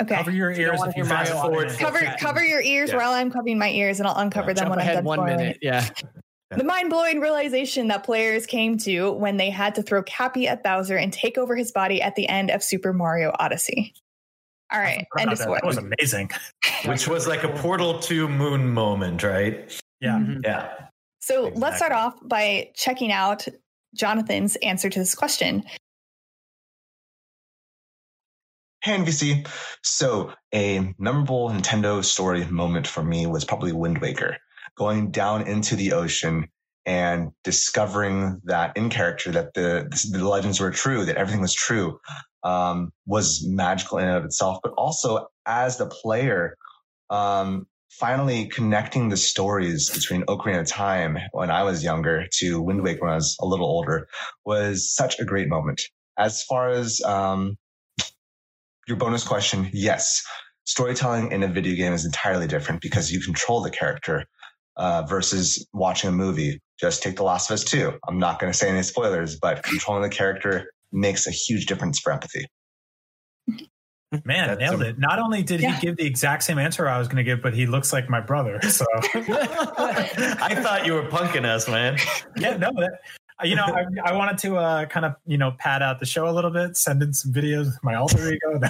Okay. Cover your ears wanna if you fast forward. Cover Okay. cover your ears Yeah. while I'm covering my ears, and I'll uncover them Jump when I'm ahead done one spoiling. minute. Yeah. The mind blowing realization that players came to when they had to throw Cappy at Bowser and take over his body at the end of Super Mario Odyssey. All right, I end forgot of that. That was amazing. which was like a Portal to Moon moment, right? Yeah. Mhm. Yeah. So let's start off by checking out Jonathan's answer to this question. Hey NVC. So a memorable Nintendo story moment for me was probably Wind Waker. Going down into the ocean and discovering that in character that the the legends were true, that everything was true, um, was magical in and of itself. But also as the player, um, finally connecting the stories between Ocarina of Time when I was younger to Wind Waker when I was a little older was such a great moment. As far as um, your bonus question, yes, storytelling in a video game is entirely different because you control the character uh, versus watching a movie. Just take The Last of Us 2. I'm not going to say any spoilers, but controlling the character makes a huge difference for empathy. Man, That's nailed a, it. Not only did yeah. he give the exact same answer I was going to give, but he looks like my brother. So I thought you were punking us, man. Yeah, no, that, you know, I, I wanted to uh, kind of, you know, pad out the show a little bit, send in some videos with my alter ego.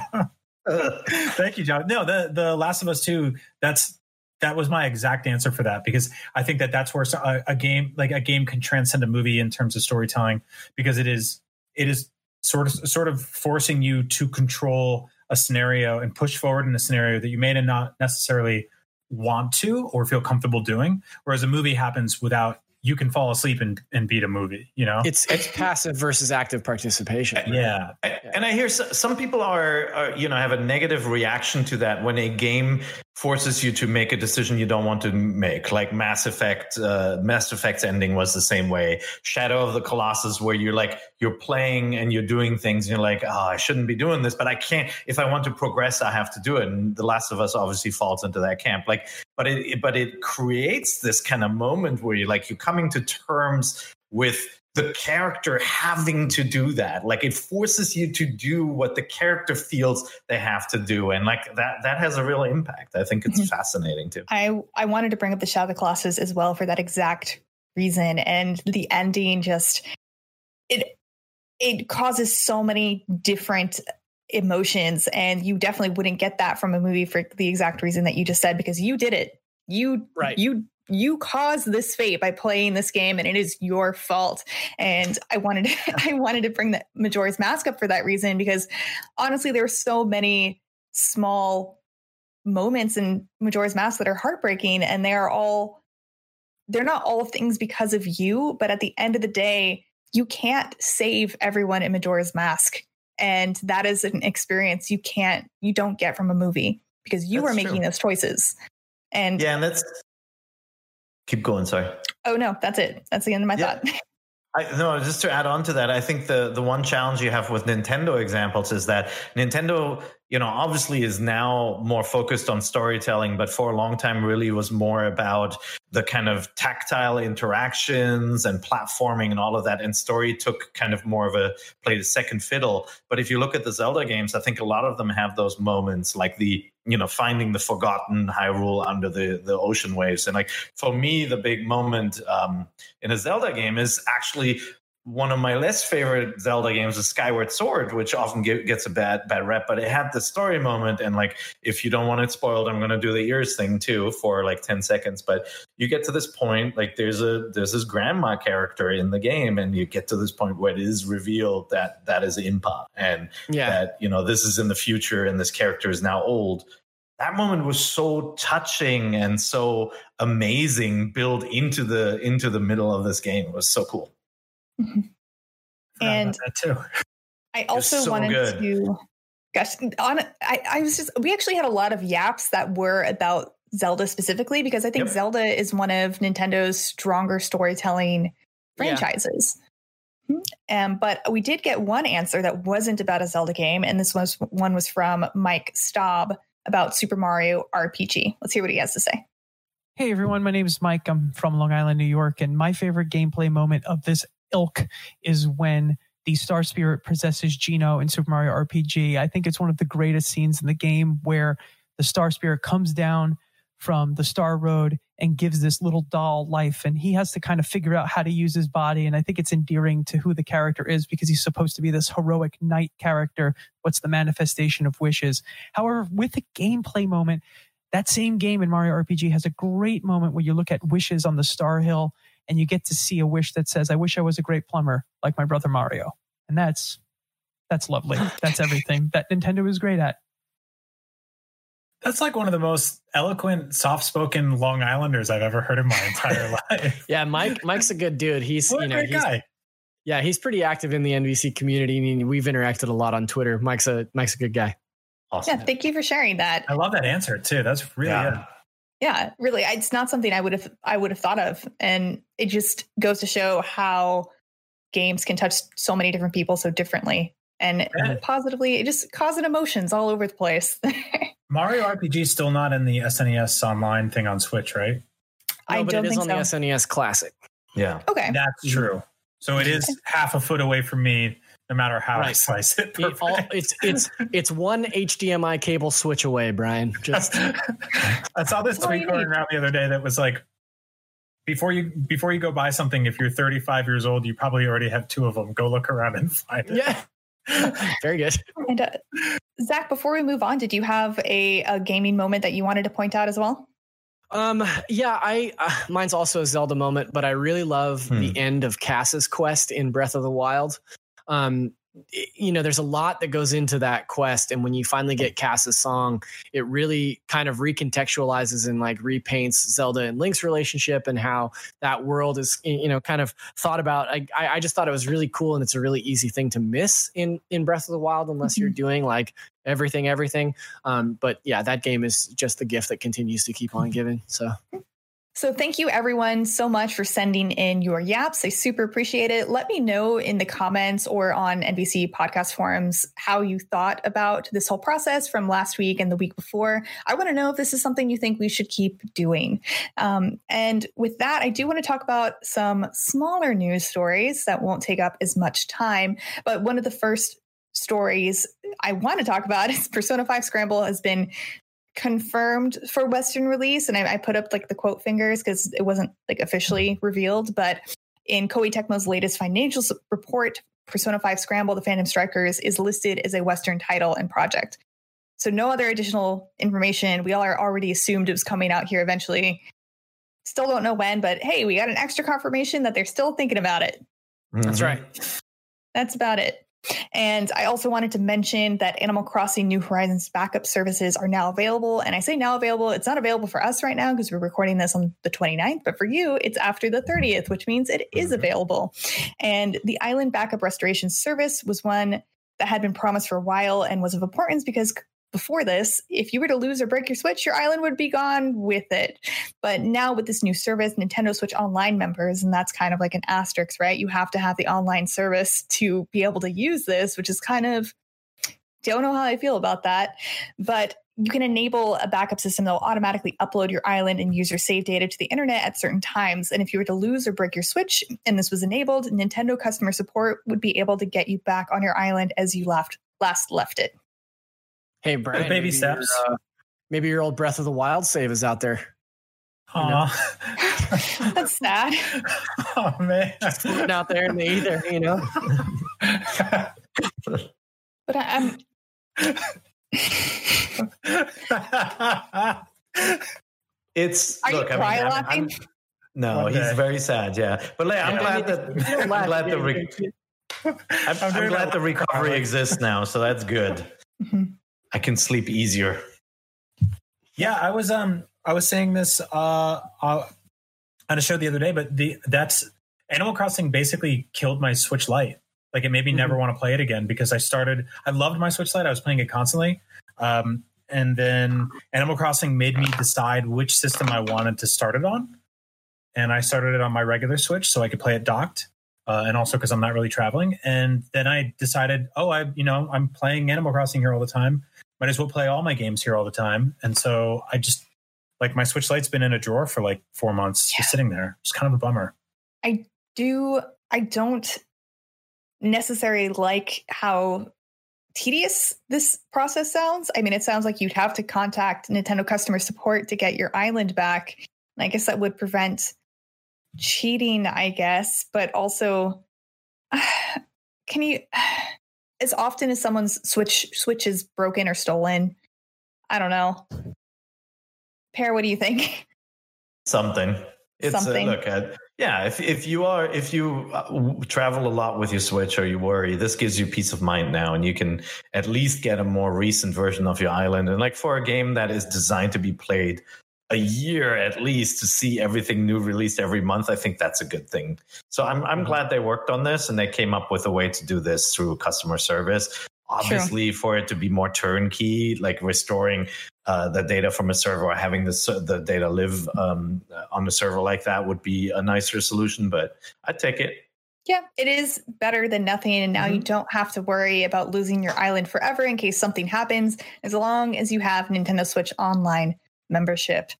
Thank you, John. No, the the Last of Us Two. That's that was my exact answer for that because I think that that's where a, a game like a game can transcend a movie in terms of storytelling because it is it is sort of sort of forcing you to control a scenario and push forward in a scenario that you may not necessarily want to or feel comfortable doing whereas a movie happens without you can fall asleep and, and beat a movie you know? It's it's passive versus active participation yeah. And i hear some people are, are, you know have a negative reaction to that when a game forces you to make a decision you don't want to make. Like mass effect uh, mass effect's ending was the same way. Shadow of the colossus where you're like you're playing and you're doing things and you're like oh i shouldn't be doing this but i can't if i want to progress i have to do it. And the last of us obviously falls into that camp. Like but it but it creates this kind of moment where you're like you're coming to terms with the character having to do that. Like it forces you to do what the character feels they have to do. And like that that has a real impact. I think it's mm-hmm. fascinating too. I i wanted to bring up the shadow of the colossus as well for that exact reason. And the ending just it it causes so many different emotions. And you definitely wouldn't get that from a movie for the exact reason that you just said because you did it. You right. you you caused this fate by playing this game and it is your fault. And i wanted to, i wanted to bring the majora's mask up for that reason because honestly there are so many small moments in majora's mask that are heartbreaking and they are all they're not all things because of you but at the end of the day you can't save everyone in majora's mask. And that is an experience you can't you don't get from a movie because you that's are making true. those choices. And yeah and that's keep going. Sorry. Oh no, that's it. That's the end of my yeah. thought. I, no, just to add on to that, I think the the one challenge you have with Nintendo examples is that Nintendo you know, obviously is now more focused on storytelling, but for a long time really was more about the kind of tactile interactions and platforming and all of that. And story took kind of more of a played a second fiddle. But if you look at the Zelda games, I think a lot of them have those moments like the you know finding the forgotten Hyrule under the the ocean waves. And like for me the big moment um, in a Zelda game is actually one of my less favorite Zelda games is Skyward Sword, which often get, gets a bad bad rep, but it had the story moment. And like, if you don't want it spoiled, I'm going to do the ears thing too for like ten seconds. But you get to this point, like there's a there's this grandma character in the game, and you get to this point where it is revealed that that is Impa, and yeah. that you know this is in the future, and this character is now old. That moment was so touching and so amazing, built into the into the middle of this game. It was so cool. Mm-hmm. And that too. I also so wanted good. to gosh on I, I was just we actually had a lot of yaps that were about Zelda specifically because I think yep. Zelda is one of Nintendo's stronger storytelling franchises. Yeah. Um, but we did get one answer that wasn't about a Zelda game, and this was one was from Mike Staub about Super Mario RPG. Let's hear what he has to say. Hey everyone, my name is Mike. I'm from Long Island, New York, and my favorite gameplay moment of this ilk is when the Star Spirit possesses Geno in Super Mario RPG. I think it's one of the greatest scenes in the game where the Star Spirit comes down from the Star Road and gives this little doll life. And he has to kind of figure out how to use his body. And I think it's endearing to who the character is because he's supposed to be this heroic knight character. What's the manifestation of wishes? However, with the gameplay moment, that same game in Mario RPG has a great moment where you look at wishes on the Star Hill and you get to see a wish that says, I wish I was a great plumber like my brother Mario. And that's that's lovely. That's everything that Nintendo is great at. That's like one of the most eloquent, soft-spoken Long Islanders I've ever heard in my entire life. yeah, Mike. Mike's a good dude. He's what you know, he's, guy. Yeah, he's pretty active in the NVC community. I mean, we've interacted a lot on Twitter. Mike's a Mike's a good guy. Awesome. Yeah, thank you for sharing that. I love that answer too. That's really yeah. Good. Yeah, really, it's not something I would have I would have thought of, and it just goes to show how games can touch so many different people so differently and Yeah. positively. It just causing emotions all over the place. Mario RPG is still not in the SNES online thing on Switch, right? I No, but don't it is think on so. the SNES Classic. Yeah. okay, That's true. So it is half a foot away from me, no matter how I slice it. It all- it's it's it's one HDMI cable switch away, Brian. Just I saw this That's all you tweet going around the other day that was like, before you before you go buy something, if you're 35 years old, you probably already have two of them. Go look around and find it. yeah. Very good. and uh, Zach, before we move on, did you have a, a gaming moment that you wanted to point out as well? Um, yeah, I uh, mine's also a Zelda moment, but I really love Hmm. the end of Kass's quest in Breath of the Wild. Um, you know, there's a lot that goes into that quest, and when you finally get Kass's song, it really kind of recontextualizes and like repaints Zelda and Link's relationship and how that world is, you know, kind of thought about. I, I just thought it was really cool, and it's a really easy thing to miss in in Breath of the Wild unless you're doing like everything, everything. Um, but yeah, that game is just the gift that continues to keep on giving. So. So thank you everyone so much for sending in your yaps. I super appreciate it. Let me know in the comments or on NVC podcast forums how you thought about this whole process from last week and the week before. I want to know if this is something you think we should keep doing. Um, and with that, I do want to talk about some smaller news stories that won't take up as much time. But one of the first stories I want to talk about is Persona 5 Scramble has been confirmed for Western release, and I, I put up like the quote fingers because it wasn't like officially revealed. But in Koei Tecmo's latest financial report, Persona 5 Scramble: The Phantom Strikers is listed as a Western title and project. So no other additional information. We all are already assumed it was coming out here eventually. Still don't know when, but hey, we got an extra confirmation that they're still thinking about it. That's Mhm. right. That's about it. And I also wanted to mention that Animal Crossing New Horizons backup services are now available. And I say now available, it's not available for us right now because we're recording this on the 29th, but for you, it's after the 30th, which means it is Mhm. available. And the Island Backup Restoration Service was one that had been promised for a while and was of importance because before this, if you were to lose or break your Switch, your island would be gone with it. But now with this new service, Nintendo Switch Online members, and that's kind of like an asterisk, right? You have to have the online service to be able to use this, which is kind of don't know how I feel about that. But you can enable a backup system that will automatically upload your island and user save data to the internet at certain times. And if you were to lose or break your Switch and this was enabled, Nintendo customer support would be able to get you back on your island as you left last left it. Hey, Brian. baby maybe steps. Your, uh, maybe your old Breath of the Wild save is out there. Aw. That's sad. oh man. Floating out there in the ether, you know? But I, I'm it's Are you look. I cry mean, I'm- I'm- no, One he's very sad. Yeah, but like, I'm Yeah, glad I mean, if you that I'm glad you the re- I'm, I'm I'm glad the recovery exists now, so that's good. Mhm. I can sleep easier. Yeah, I was um I was saying this uh, uh on a show the other day, but the that's Animal Crossing basically killed my Switch Lite. Like it made me never want to play it again because I started I loved my Switch Lite. I was playing it constantly. Um and then Animal Crossing made me decide which system I wanted to start it on. And I started it on my regular Switch so I could play it docked. Uh, and also because I'm not really traveling. And then I decided, oh, I, you know, I'm playing Animal Crossing here all the time might as well play all my games here all the time. And so I just like my Switch Lite's been in a drawer for like four months, Yeah. just sitting there. It's kind of a bummer. I do I don't necessarily like how tedious this process sounds. I mean, it sounds like you'd have to contact Nintendo customer support to get your island back. And I guess that would prevent cheating, I guess, but also can you as often as someone's switch switch is broken or stolen, I don't know. Peer, what do you think? Something. It's Something. Uh, look at yeah. If if you are if you uh, travel a lot with your Switch or you worry, this gives you peace of mind now, and you can at least get a more recent version of your island. And like for a game that is designed to be played a year at least to see everything new released every month, I think that's a good thing. So I'm I'm glad they worked on this and they came up with a way to do this through customer service. obviously for it to be more turnkey, like restoring uh, the data from a server or having the the data live um, on a server like that would be a nicer solution. But I'd take it. Yeah, it is better than nothing. And now mm-hmm. you don't have to worry about losing your island forever in case something happens, as long as you have Nintendo Switch Online membership.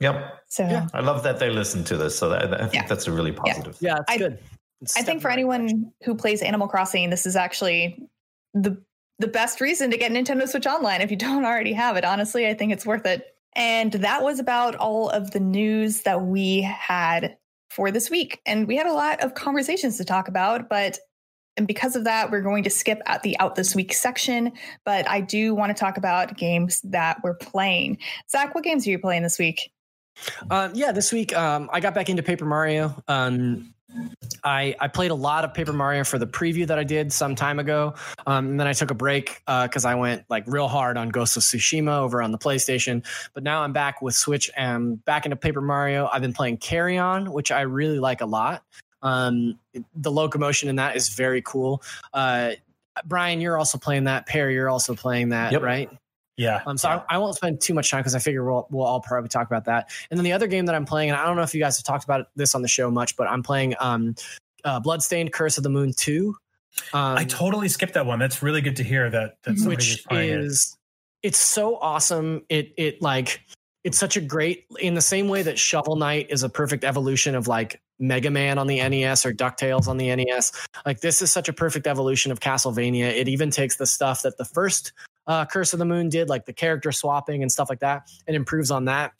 Yep. So yeah, I love that they listen to this. So that, I think yeah. that's a really positive. Yeah, yeah it's I, good. It's I think for anyone who plays Animal Crossing, this is actually the the best reason to get Nintendo Switch Online if you don't already have it. Honestly, I think it's worth it. And that was about all of the news that we had for this week. And we had a lot of conversations to talk about, but and because of that, we're going to skip at the out this week section. But I do want to talk about games that we're playing. Zach, what games are you playing this week? Uh, yeah, this week um, I got back into Paper Mario. Um, I, I played a lot of Paper Mario for the preview that I did some time ago. Um, and then I took a break because uh, I went like real hard on Ghost of Tsushima over on the PlayStation. But now I'm back with Switch and back into Paper Mario. I've been playing Carrion, which I really like a lot. Um, the locomotion in that is very cool. Uh, Brian, you're also playing that. Peer, you're also playing that, yep. right? Yeah. Um, so I, I, won't spend too much time because I figure we'll, we'll all probably talk about that. And then the other game that I'm playing, and I don't know if you guys have talked about this on the show much, but I'm playing um, uh, Bloodstained Curse of the Moon 2. Um, I totally skipped that one. That's really good to hear that, that somebody which is, it. It's so awesome. It, it like, it's such a great, in the same way that Shovel Knight is a perfect evolution of like Mega Man on the NES or DuckTales on the NES. Like this is such a perfect evolution of Castlevania. It even takes the stuff that the first uh, Curse of the Moon did, like the character swapping and stuff like that. It improves on that.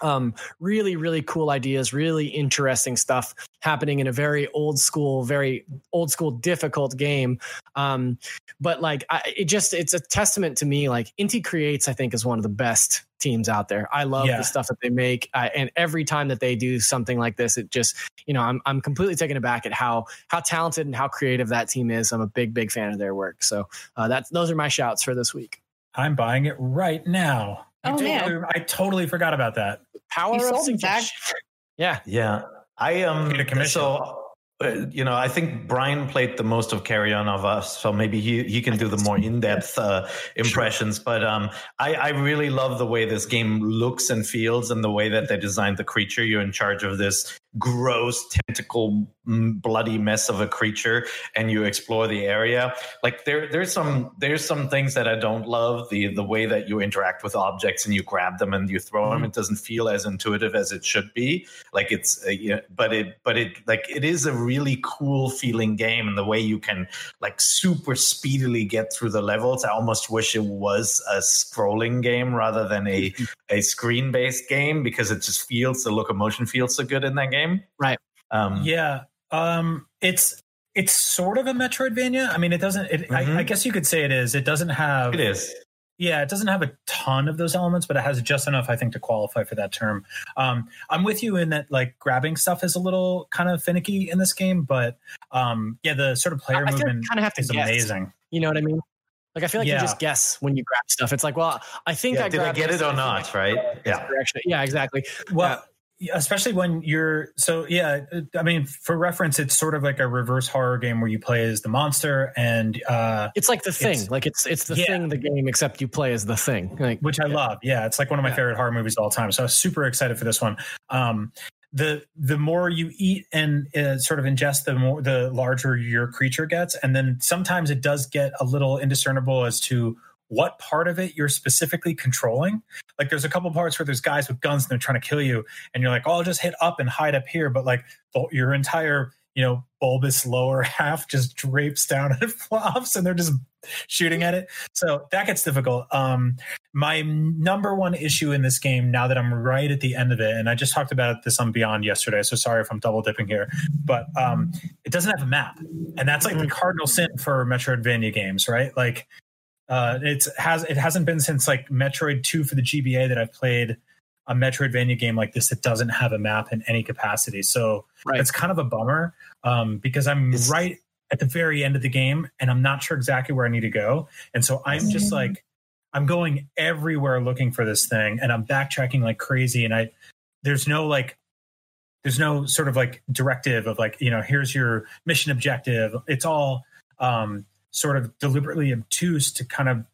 Um, really, really cool ideas, really interesting stuff happening in a very old school, very old school, difficult game. Um, but like, I, it just, it's a testament to me. Like, Inti Creates, I think, is one of the best teams out there. I love yeah. the stuff that they make. Uh, and every time that they do something like this, it just, you know, I'm, I'm completely taken aback at how, how talented and how creative that team is. I'm a big, big fan of their work. So uh, that's, those are my shouts for this week. I'm buying it right now. Oh, man. I totally forgot about that. Power you of suggestion. Yeah. Yeah. I um so uh, you know, I think Brian played the most of Carrion of us, so maybe he, he can do the more in depth uh, impressions. But um, I, I really love the way this game looks and feels, and the way that they designed the creature. You're in charge of this gross tentacle bloody mess of a creature and you explore the area like there there's some there's some things that i don't love the the way that you interact with objects and you grab them and you throw mm-hmm. them it doesn't feel as intuitive as it should be like it's uh, yeah, but it but it like it is a really cool feeling game and the way you can like super speedily get through the levels i almost wish it was a scrolling game rather than a mm-hmm. a screen based game because it just feels the locomotion feels so good in that game right um, yeah um, it's it's sort of a Metroidvania. I mean, it doesn't. It, mm-hmm. I, I, guess you could say it is. It doesn't have. It is. Yeah, it doesn't have a ton of those elements, but it has just enough, I think, to qualify for that term. Um, I'm with you in that, like, grabbing stuff is a little kind of finicky in this game, but um, yeah, the sort of player I, movement kind of have to is guess. amazing. You know what I mean? Like I feel like yeah. you just guess when you grab stuff. It's like, well, I think yeah, I did I get it or not, right? Yeah, yeah, exactly. Well, especially when you're so yeah i mean for reference it's sort of like a reverse horror game where you play as the monster and uh it's like the thing like it's it's the yeah. thing the game except you play as the thing like which i yeah. love yeah it's like one of my yeah. favorite horror movies of all time so i was super excited for this one um the the more you eat and uh, sort of ingest the more the larger your creature gets and then sometimes it does get a little indiscernible as to what part of it you're specifically controlling. Like there's a couple parts where there's guys with guns and they're trying to kill you, and you're like, oh, I'll just hit up and hide up here. But like the, your entire, you know, bulbous lower half just drapes down and flops, and they're just shooting at it. So that gets difficult. Um, my number one issue in this game, now that I'm right at the end of it, and I just talked about this on Beyond yesterday, so sorry if I'm double dipping here, but um, it doesn't have a map, and that's like the cardinal sin for Metroidvania games, right? Like uh, it's has it hasn't been since like Metroid Two for the GBA that I've played a Metroidvania game like this that doesn't have a map in any capacity. So right. it's kind of a bummer um, because I'm it's, right at the very end of the game and I'm not sure exactly where I need to go. And so I'm just like I'm going everywhere looking for this thing and I'm backtracking like crazy and I there's no like there's no sort of like directive of like you know here's your mission objective it's all um sort of deliberately obtuse to kind of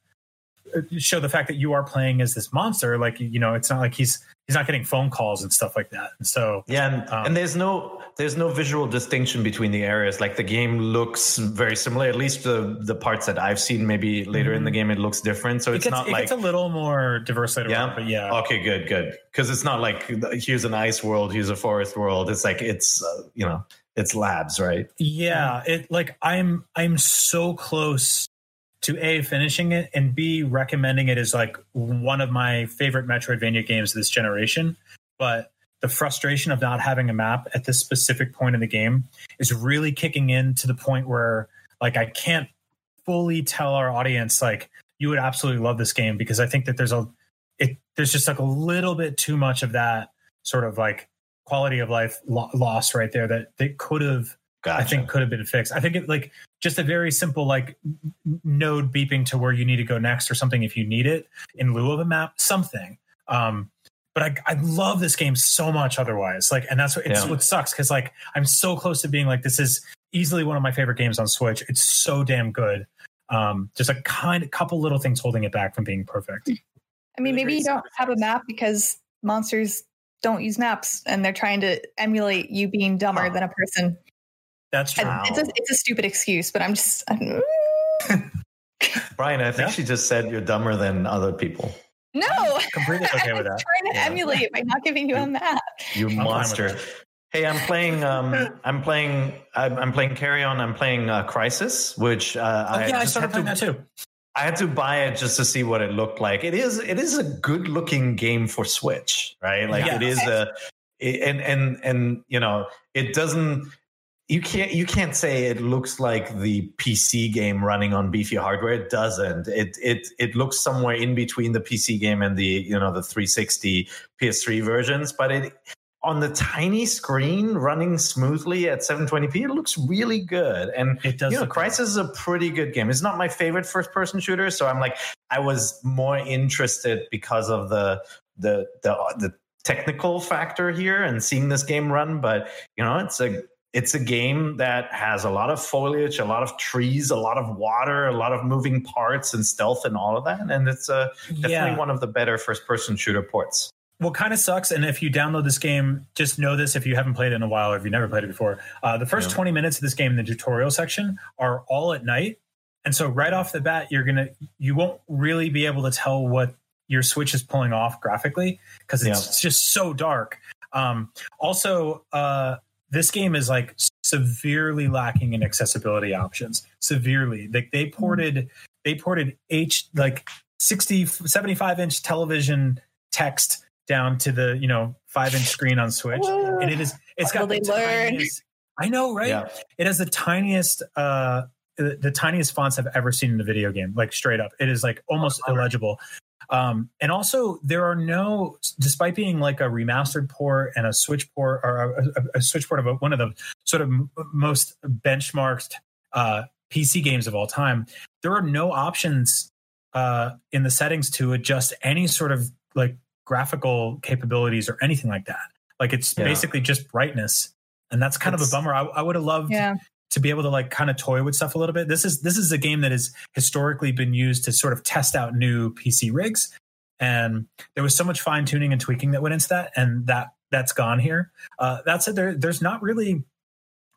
uh, show the fact that you are playing as this monster. Like you know, it's not like he's he's not getting phone calls and stuff like that. And so yeah, and, Um, and there's no there's no visual distinction between the areas. Like the game looks very similar. At least the the parts that I've seen. Maybe later in the game it looks different. So it it's gets, not it like gets a little more diverse later Yeah? on. But yeah, okay, good, good. Because it's not like here's an ice world, here's a forest world. It's like it's uh, you know it's labs, right? Yeah, it like I'm I'm so close to a finishing it and b recommending it as like one of my favorite Metroidvania games of this generation. But the frustration of not having a map at this specific point in the game is really kicking in to the point where like I can't fully tell our audience like you would absolutely love this game because I think that there's a it there's just like a little bit too much of that sort of like quality of life lo- loss right there that they could have Gotcha. I think could have been fixed. I think it like just a very simple like node beeping to where you need to go next or something if you need it in lieu of a map, something. Um, but I, I love this game so much otherwise. Like, and that's what it's Yeah. what sucks because like I'm so close to being like this is easily one of my favorite games on Switch. It's so damn good. Um, just a kind of couple little things holding it back from being perfect. I mean, Really maybe you don't have a map because monsters don't use maps and they're trying to emulate you being dumber Huh. than a person. That's true. I- It's a it's a stupid excuse, but I'm just I'm, Brian, I think Yeah. she just said you're dumber than other people. no. completely okay with I'm that. trying to Yeah. emulate by not giving you a map. You monster. Hey, I'm playing. Um, I'm playing. I'm, I'm playing Carrion. I'm playing uh, Crysis, which uh, Oh, yeah, I just started had playing to, that too. I had to buy it just to see what it looked like. It is. It is a good looking game for Switch, right? Like Yeah. it is a. it- and and and you know it doesn't. You can't. You can't say it looks like the PC game running on beefy hardware. It doesn't. It it it looks somewhere in between the PC game and the you know the 360 PS3 versions, but it on the tiny screen running smoothly at 720p it looks really good and It does. you know look good. Crysis is a pretty good game it's not my favorite first person shooter so i'm like i was more interested because of the the the, the technical factor here and seeing this game run but you know it's a it's a game that has a lot of foliage a lot of trees a lot of water a lot of moving parts and stealth and all of that and it's a definitely yeah. one of the better first person shooter ports what kind of sucks, and if you download this game, just know this if you haven't played it in a while or if you've never played it before. Uh, the first Yeah. 20 minutes of this game in the tutorial section are all at night. And so right off the bat, you're gonna you won't really be able to tell what your switch is pulling off graphically because it's just so dark. Um, also, uh, this game is like severely lacking in accessibility options. Severely, like they ported they ported H like 60 75 inch television text down to the you know five inch screen on Switch, and it is it's got the they learn? tiniest. I know, right? yeah It has the tiniest, uh, the, the tiniest fonts I've ever seen in a video game. Like straight up, it is like almost illegible. Um, and also, there are no, despite being like a remastered port and a Switch port or a, a, a Switch port of a, one of the sort of m- most benchmarked uh, PC games of all time, there are no options uh, in the settings to adjust any sort of like graphical capabilities or anything like that. Like it's Yeah. basically just brightness, and that's kind of a bummer. I, I would have loved Yeah. to be able to like kind of toy with stuff a little bit. This is this is a game that has historically been used to sort of test out new PC rigs, and there was so much fine tuning and tweaking that went into that, and that that's gone here. Uh, that said, there there's not really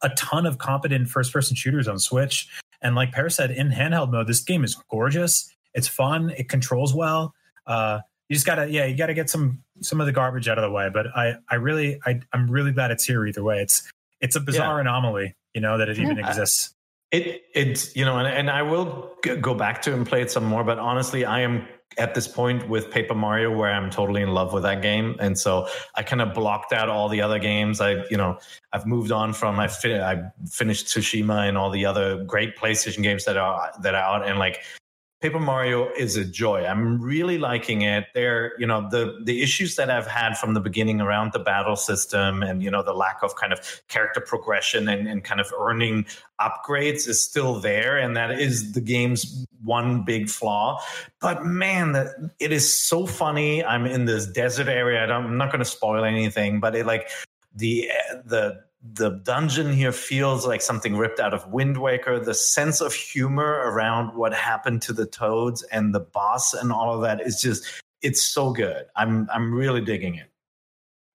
a ton of competent first person shooters on Switch, and like Paris said, in handheld mode, this game is gorgeous. It's fun. It controls well. Uh, you just gotta yeah, you gotta get some some of the garbage out of the way. But I I really I I'm really glad it's here either way. It's it's a bizarre anomaly, you know, that it even Yeah. exists. It it's you know, and, and I will g- go back to and play it some more. But honestly, I am at this point with Paper Mario where I'm totally in love with that game, and so I kind of blocked out all the other games. I you know I've moved on from I fi- I finished Tsushima and all the other great PlayStation games that are that are out, and like Paper Mario is a joy. I'm really liking it. There, you know, the the issues that I've had from the beginning around the battle system and you know the lack of kind of character progression and, and kind of earning upgrades is still there, and that is the game's one big flaw. But man, that it is so funny. I'm in this desert area. I I'm not going to spoil anything, but it like the the the dungeon here feels like something ripped out of Wind Waker. The sense of humor around what happened to the toads and the boss and all of that is just it's so good. I'm I'm really digging it.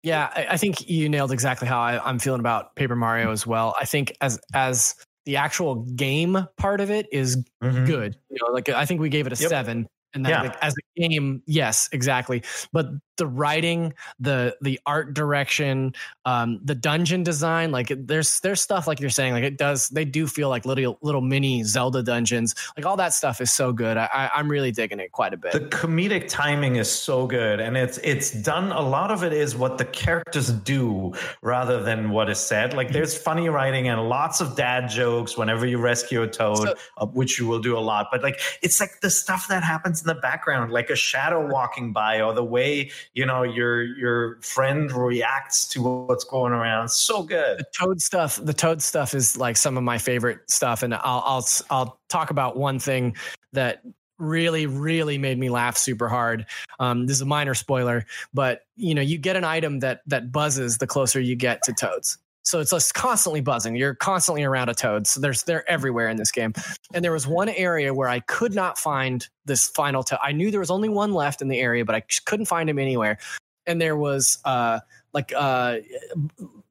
Yeah, I, I think you nailed exactly how I, I'm feeling about Paper Mario as well. I think as as the actual game part of it is Mhm. good. You know, like I think we gave it a Yep. seven. And that, Yeah. like, as a game, yes, exactly. But the writing, the the art direction, um, the dungeon design, like it- there's there's stuff like you're saying, like it does. They do feel like little little mini Zelda dungeons. Like all that stuff is so good. I, I'm really digging it quite a bit. The comedic timing is so good, and it's it's done. A lot of it is what the characters do rather than what is said. Like there's funny writing and lots of dad jokes whenever you rescue a toad, So- uh, which you will do a lot. But like it's like the stuff that happens in the background, like a shadow walking by, or the way you know your your friend reacts to what's going around. So good. the toad stuff the toad stuff is like some of my favorite stuff and i'll i'll i'll talk about one thing that really really made me laugh super hard um this is a minor spoiler but you know you get an item that that buzzes the closer you get to toads so it's just constantly buzzing. You're constantly around a toad. So there's they're everywhere in this game. And there was one area where i could not find this final toad i knew there was only one left in the area but i couldn't find him anywhere. And there was uh like uh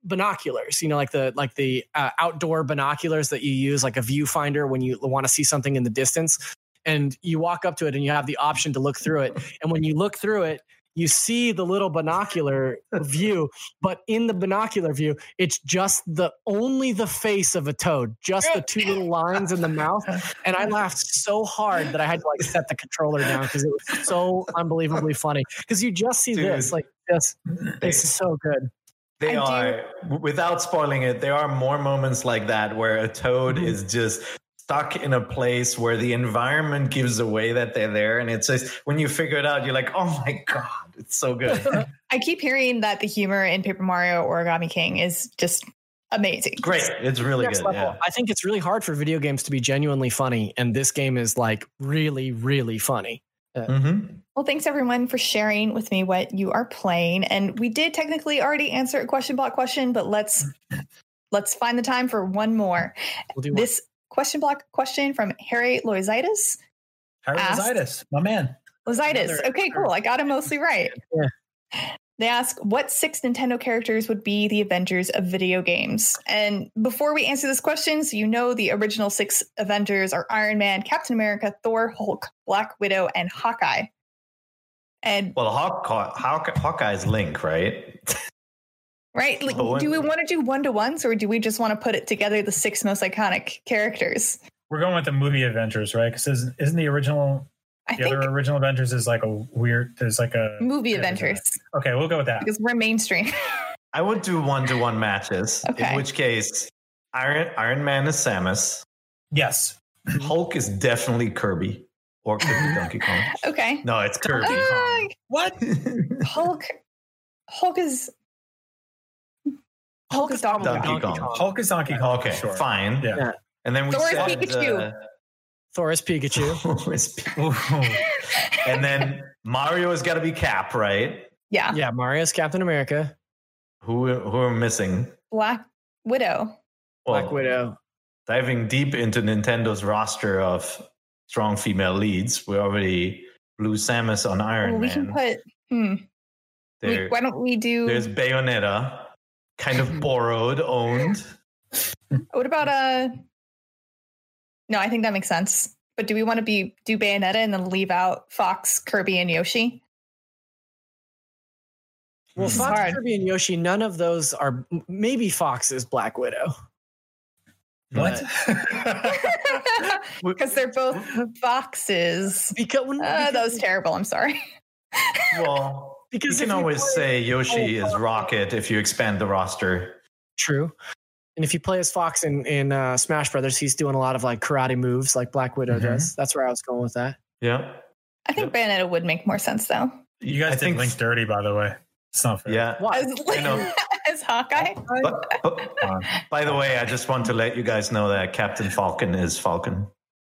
binoculars you know like the like the uh, outdoor binoculars that you use like a viewfinder when you want to see something in the distance. And you walk up to it and you have the option to look through it. And when you look through it you see the little binocular view but in the binocular view it's just the only the face of a toad just the two little lines in the mouth. And i laughed so hard that i had to like set the controller down because it was so unbelievably funny. Because you just see this like just They- it's so good. They I are, w- without spoiling it, there are more moments like that where a toad Mm-hmm. is just stuck in a place where the environment gives away that they're there. And it's just, when you figure it out, you're like, oh my God, it's so good. I keep hearing that the humor in Paper Mario Origami King is just amazing. Great. It's really next good. Yeah. I think it's really hard for video games to be genuinely funny, and this game is like really, really funny. Mhm. Well, thanks everyone for sharing with me what you are playing. And we did technically already answer a question block question, but let's let's find the time for one more. We'll do one. This question block question from Harry Loizitis. Hyrozitis, my man. Loizitis. Okay, cool. I got him mostly right. Yeah. They ask what six Nintendo characters would be the Avengers of video games? And before we answer this question, so you know the original six Avengers are Iron Man, Captain America, Thor, Hulk, Black Widow, and Hawkeye. And Well, Hawk, Hawk, Hawkeye's Link, right? right, like, do we want to do one to ones or do we just want to put it together the six most iconic characters? We're going with the movie Avengers, right? Because isn't, isn't the original I the think other original Avengers is like a weird. There's like a movie yeah, Avengers Okay, we'll go with that. because we're mainstream. I would do one to one matches, Okay. in which case, Iron, Iron Man is Samus, Yes, Hulk is definitely Kirby, or could be Donkey Kong. okay. No, it's Kirby. Uh, what? Hulk. Hulk is. Hulk is Donkey Donkey Kong. Kong. Hulk is Donkey Kong. Okay, sure. fine. Yeah. Yeah. And then we Thor is Pikachu. uh, Thor is Pikachu. Thor is Pi- Ooh. and then Mario has got to be Cap, right? yeah. yeah, Mario's Captain America. Who who are missing? Black Widow. Well, Black Widow. Diving deep into Nintendo's roster of strong female leads, we already blew Samus on Iron Well, we Man. can put. Hmm. we- why don't we do? there's Bayonetta, kind of borrowed, owned. What about uh? No, I think that makes sense. But do we want to be do Bayonetta and then leave out Fox, Kirby, and Yoshi? Well, This Fox. Kirby, and Yoshi, none of those are. Maybe Fox is Black Widow. What? Because they're both foxes. Because, when, Uh, that was terrible. I'm sorry. Well, because you if can always play- say Yoshi Oh, is Rocket if you expand the roster. true. And if you play as Fox in in uh, Smash Brothers, he's doing a lot of like karate moves, like Black Widow Mm-hmm. Mhm. does. That's where I was going with that. Yeah. I think Bayonetta would make more sense though. you guys I did think- Link dirty, by the way. It's not fair. Yeah. Why? As, I know. as Hawkeye. But, but- by the way, I just want to let you guys know that Captain Falcon is Falcon.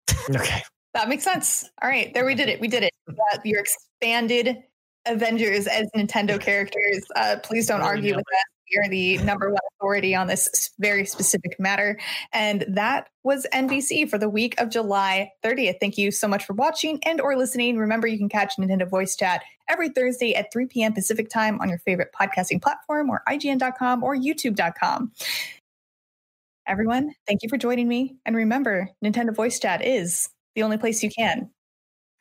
Okay. That makes sense. All right, there we did it. We did it. We your expanded Avengers as Nintendo characters. Uh, please don't argue with that. Are the number one authority on this very specific matter. And that was NVC for the week of July 30th. Thank you so much for watching and or listening. Remember, you can catch Nintendo Voice Chat every Thursday at 3 p.m. Pacific time on your favorite podcasting platform or IGN.com or YouTube.com. Everyone, thank you for joining me. And remember, Nintendo Voice Chat is the only place you can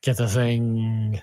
Get the thing.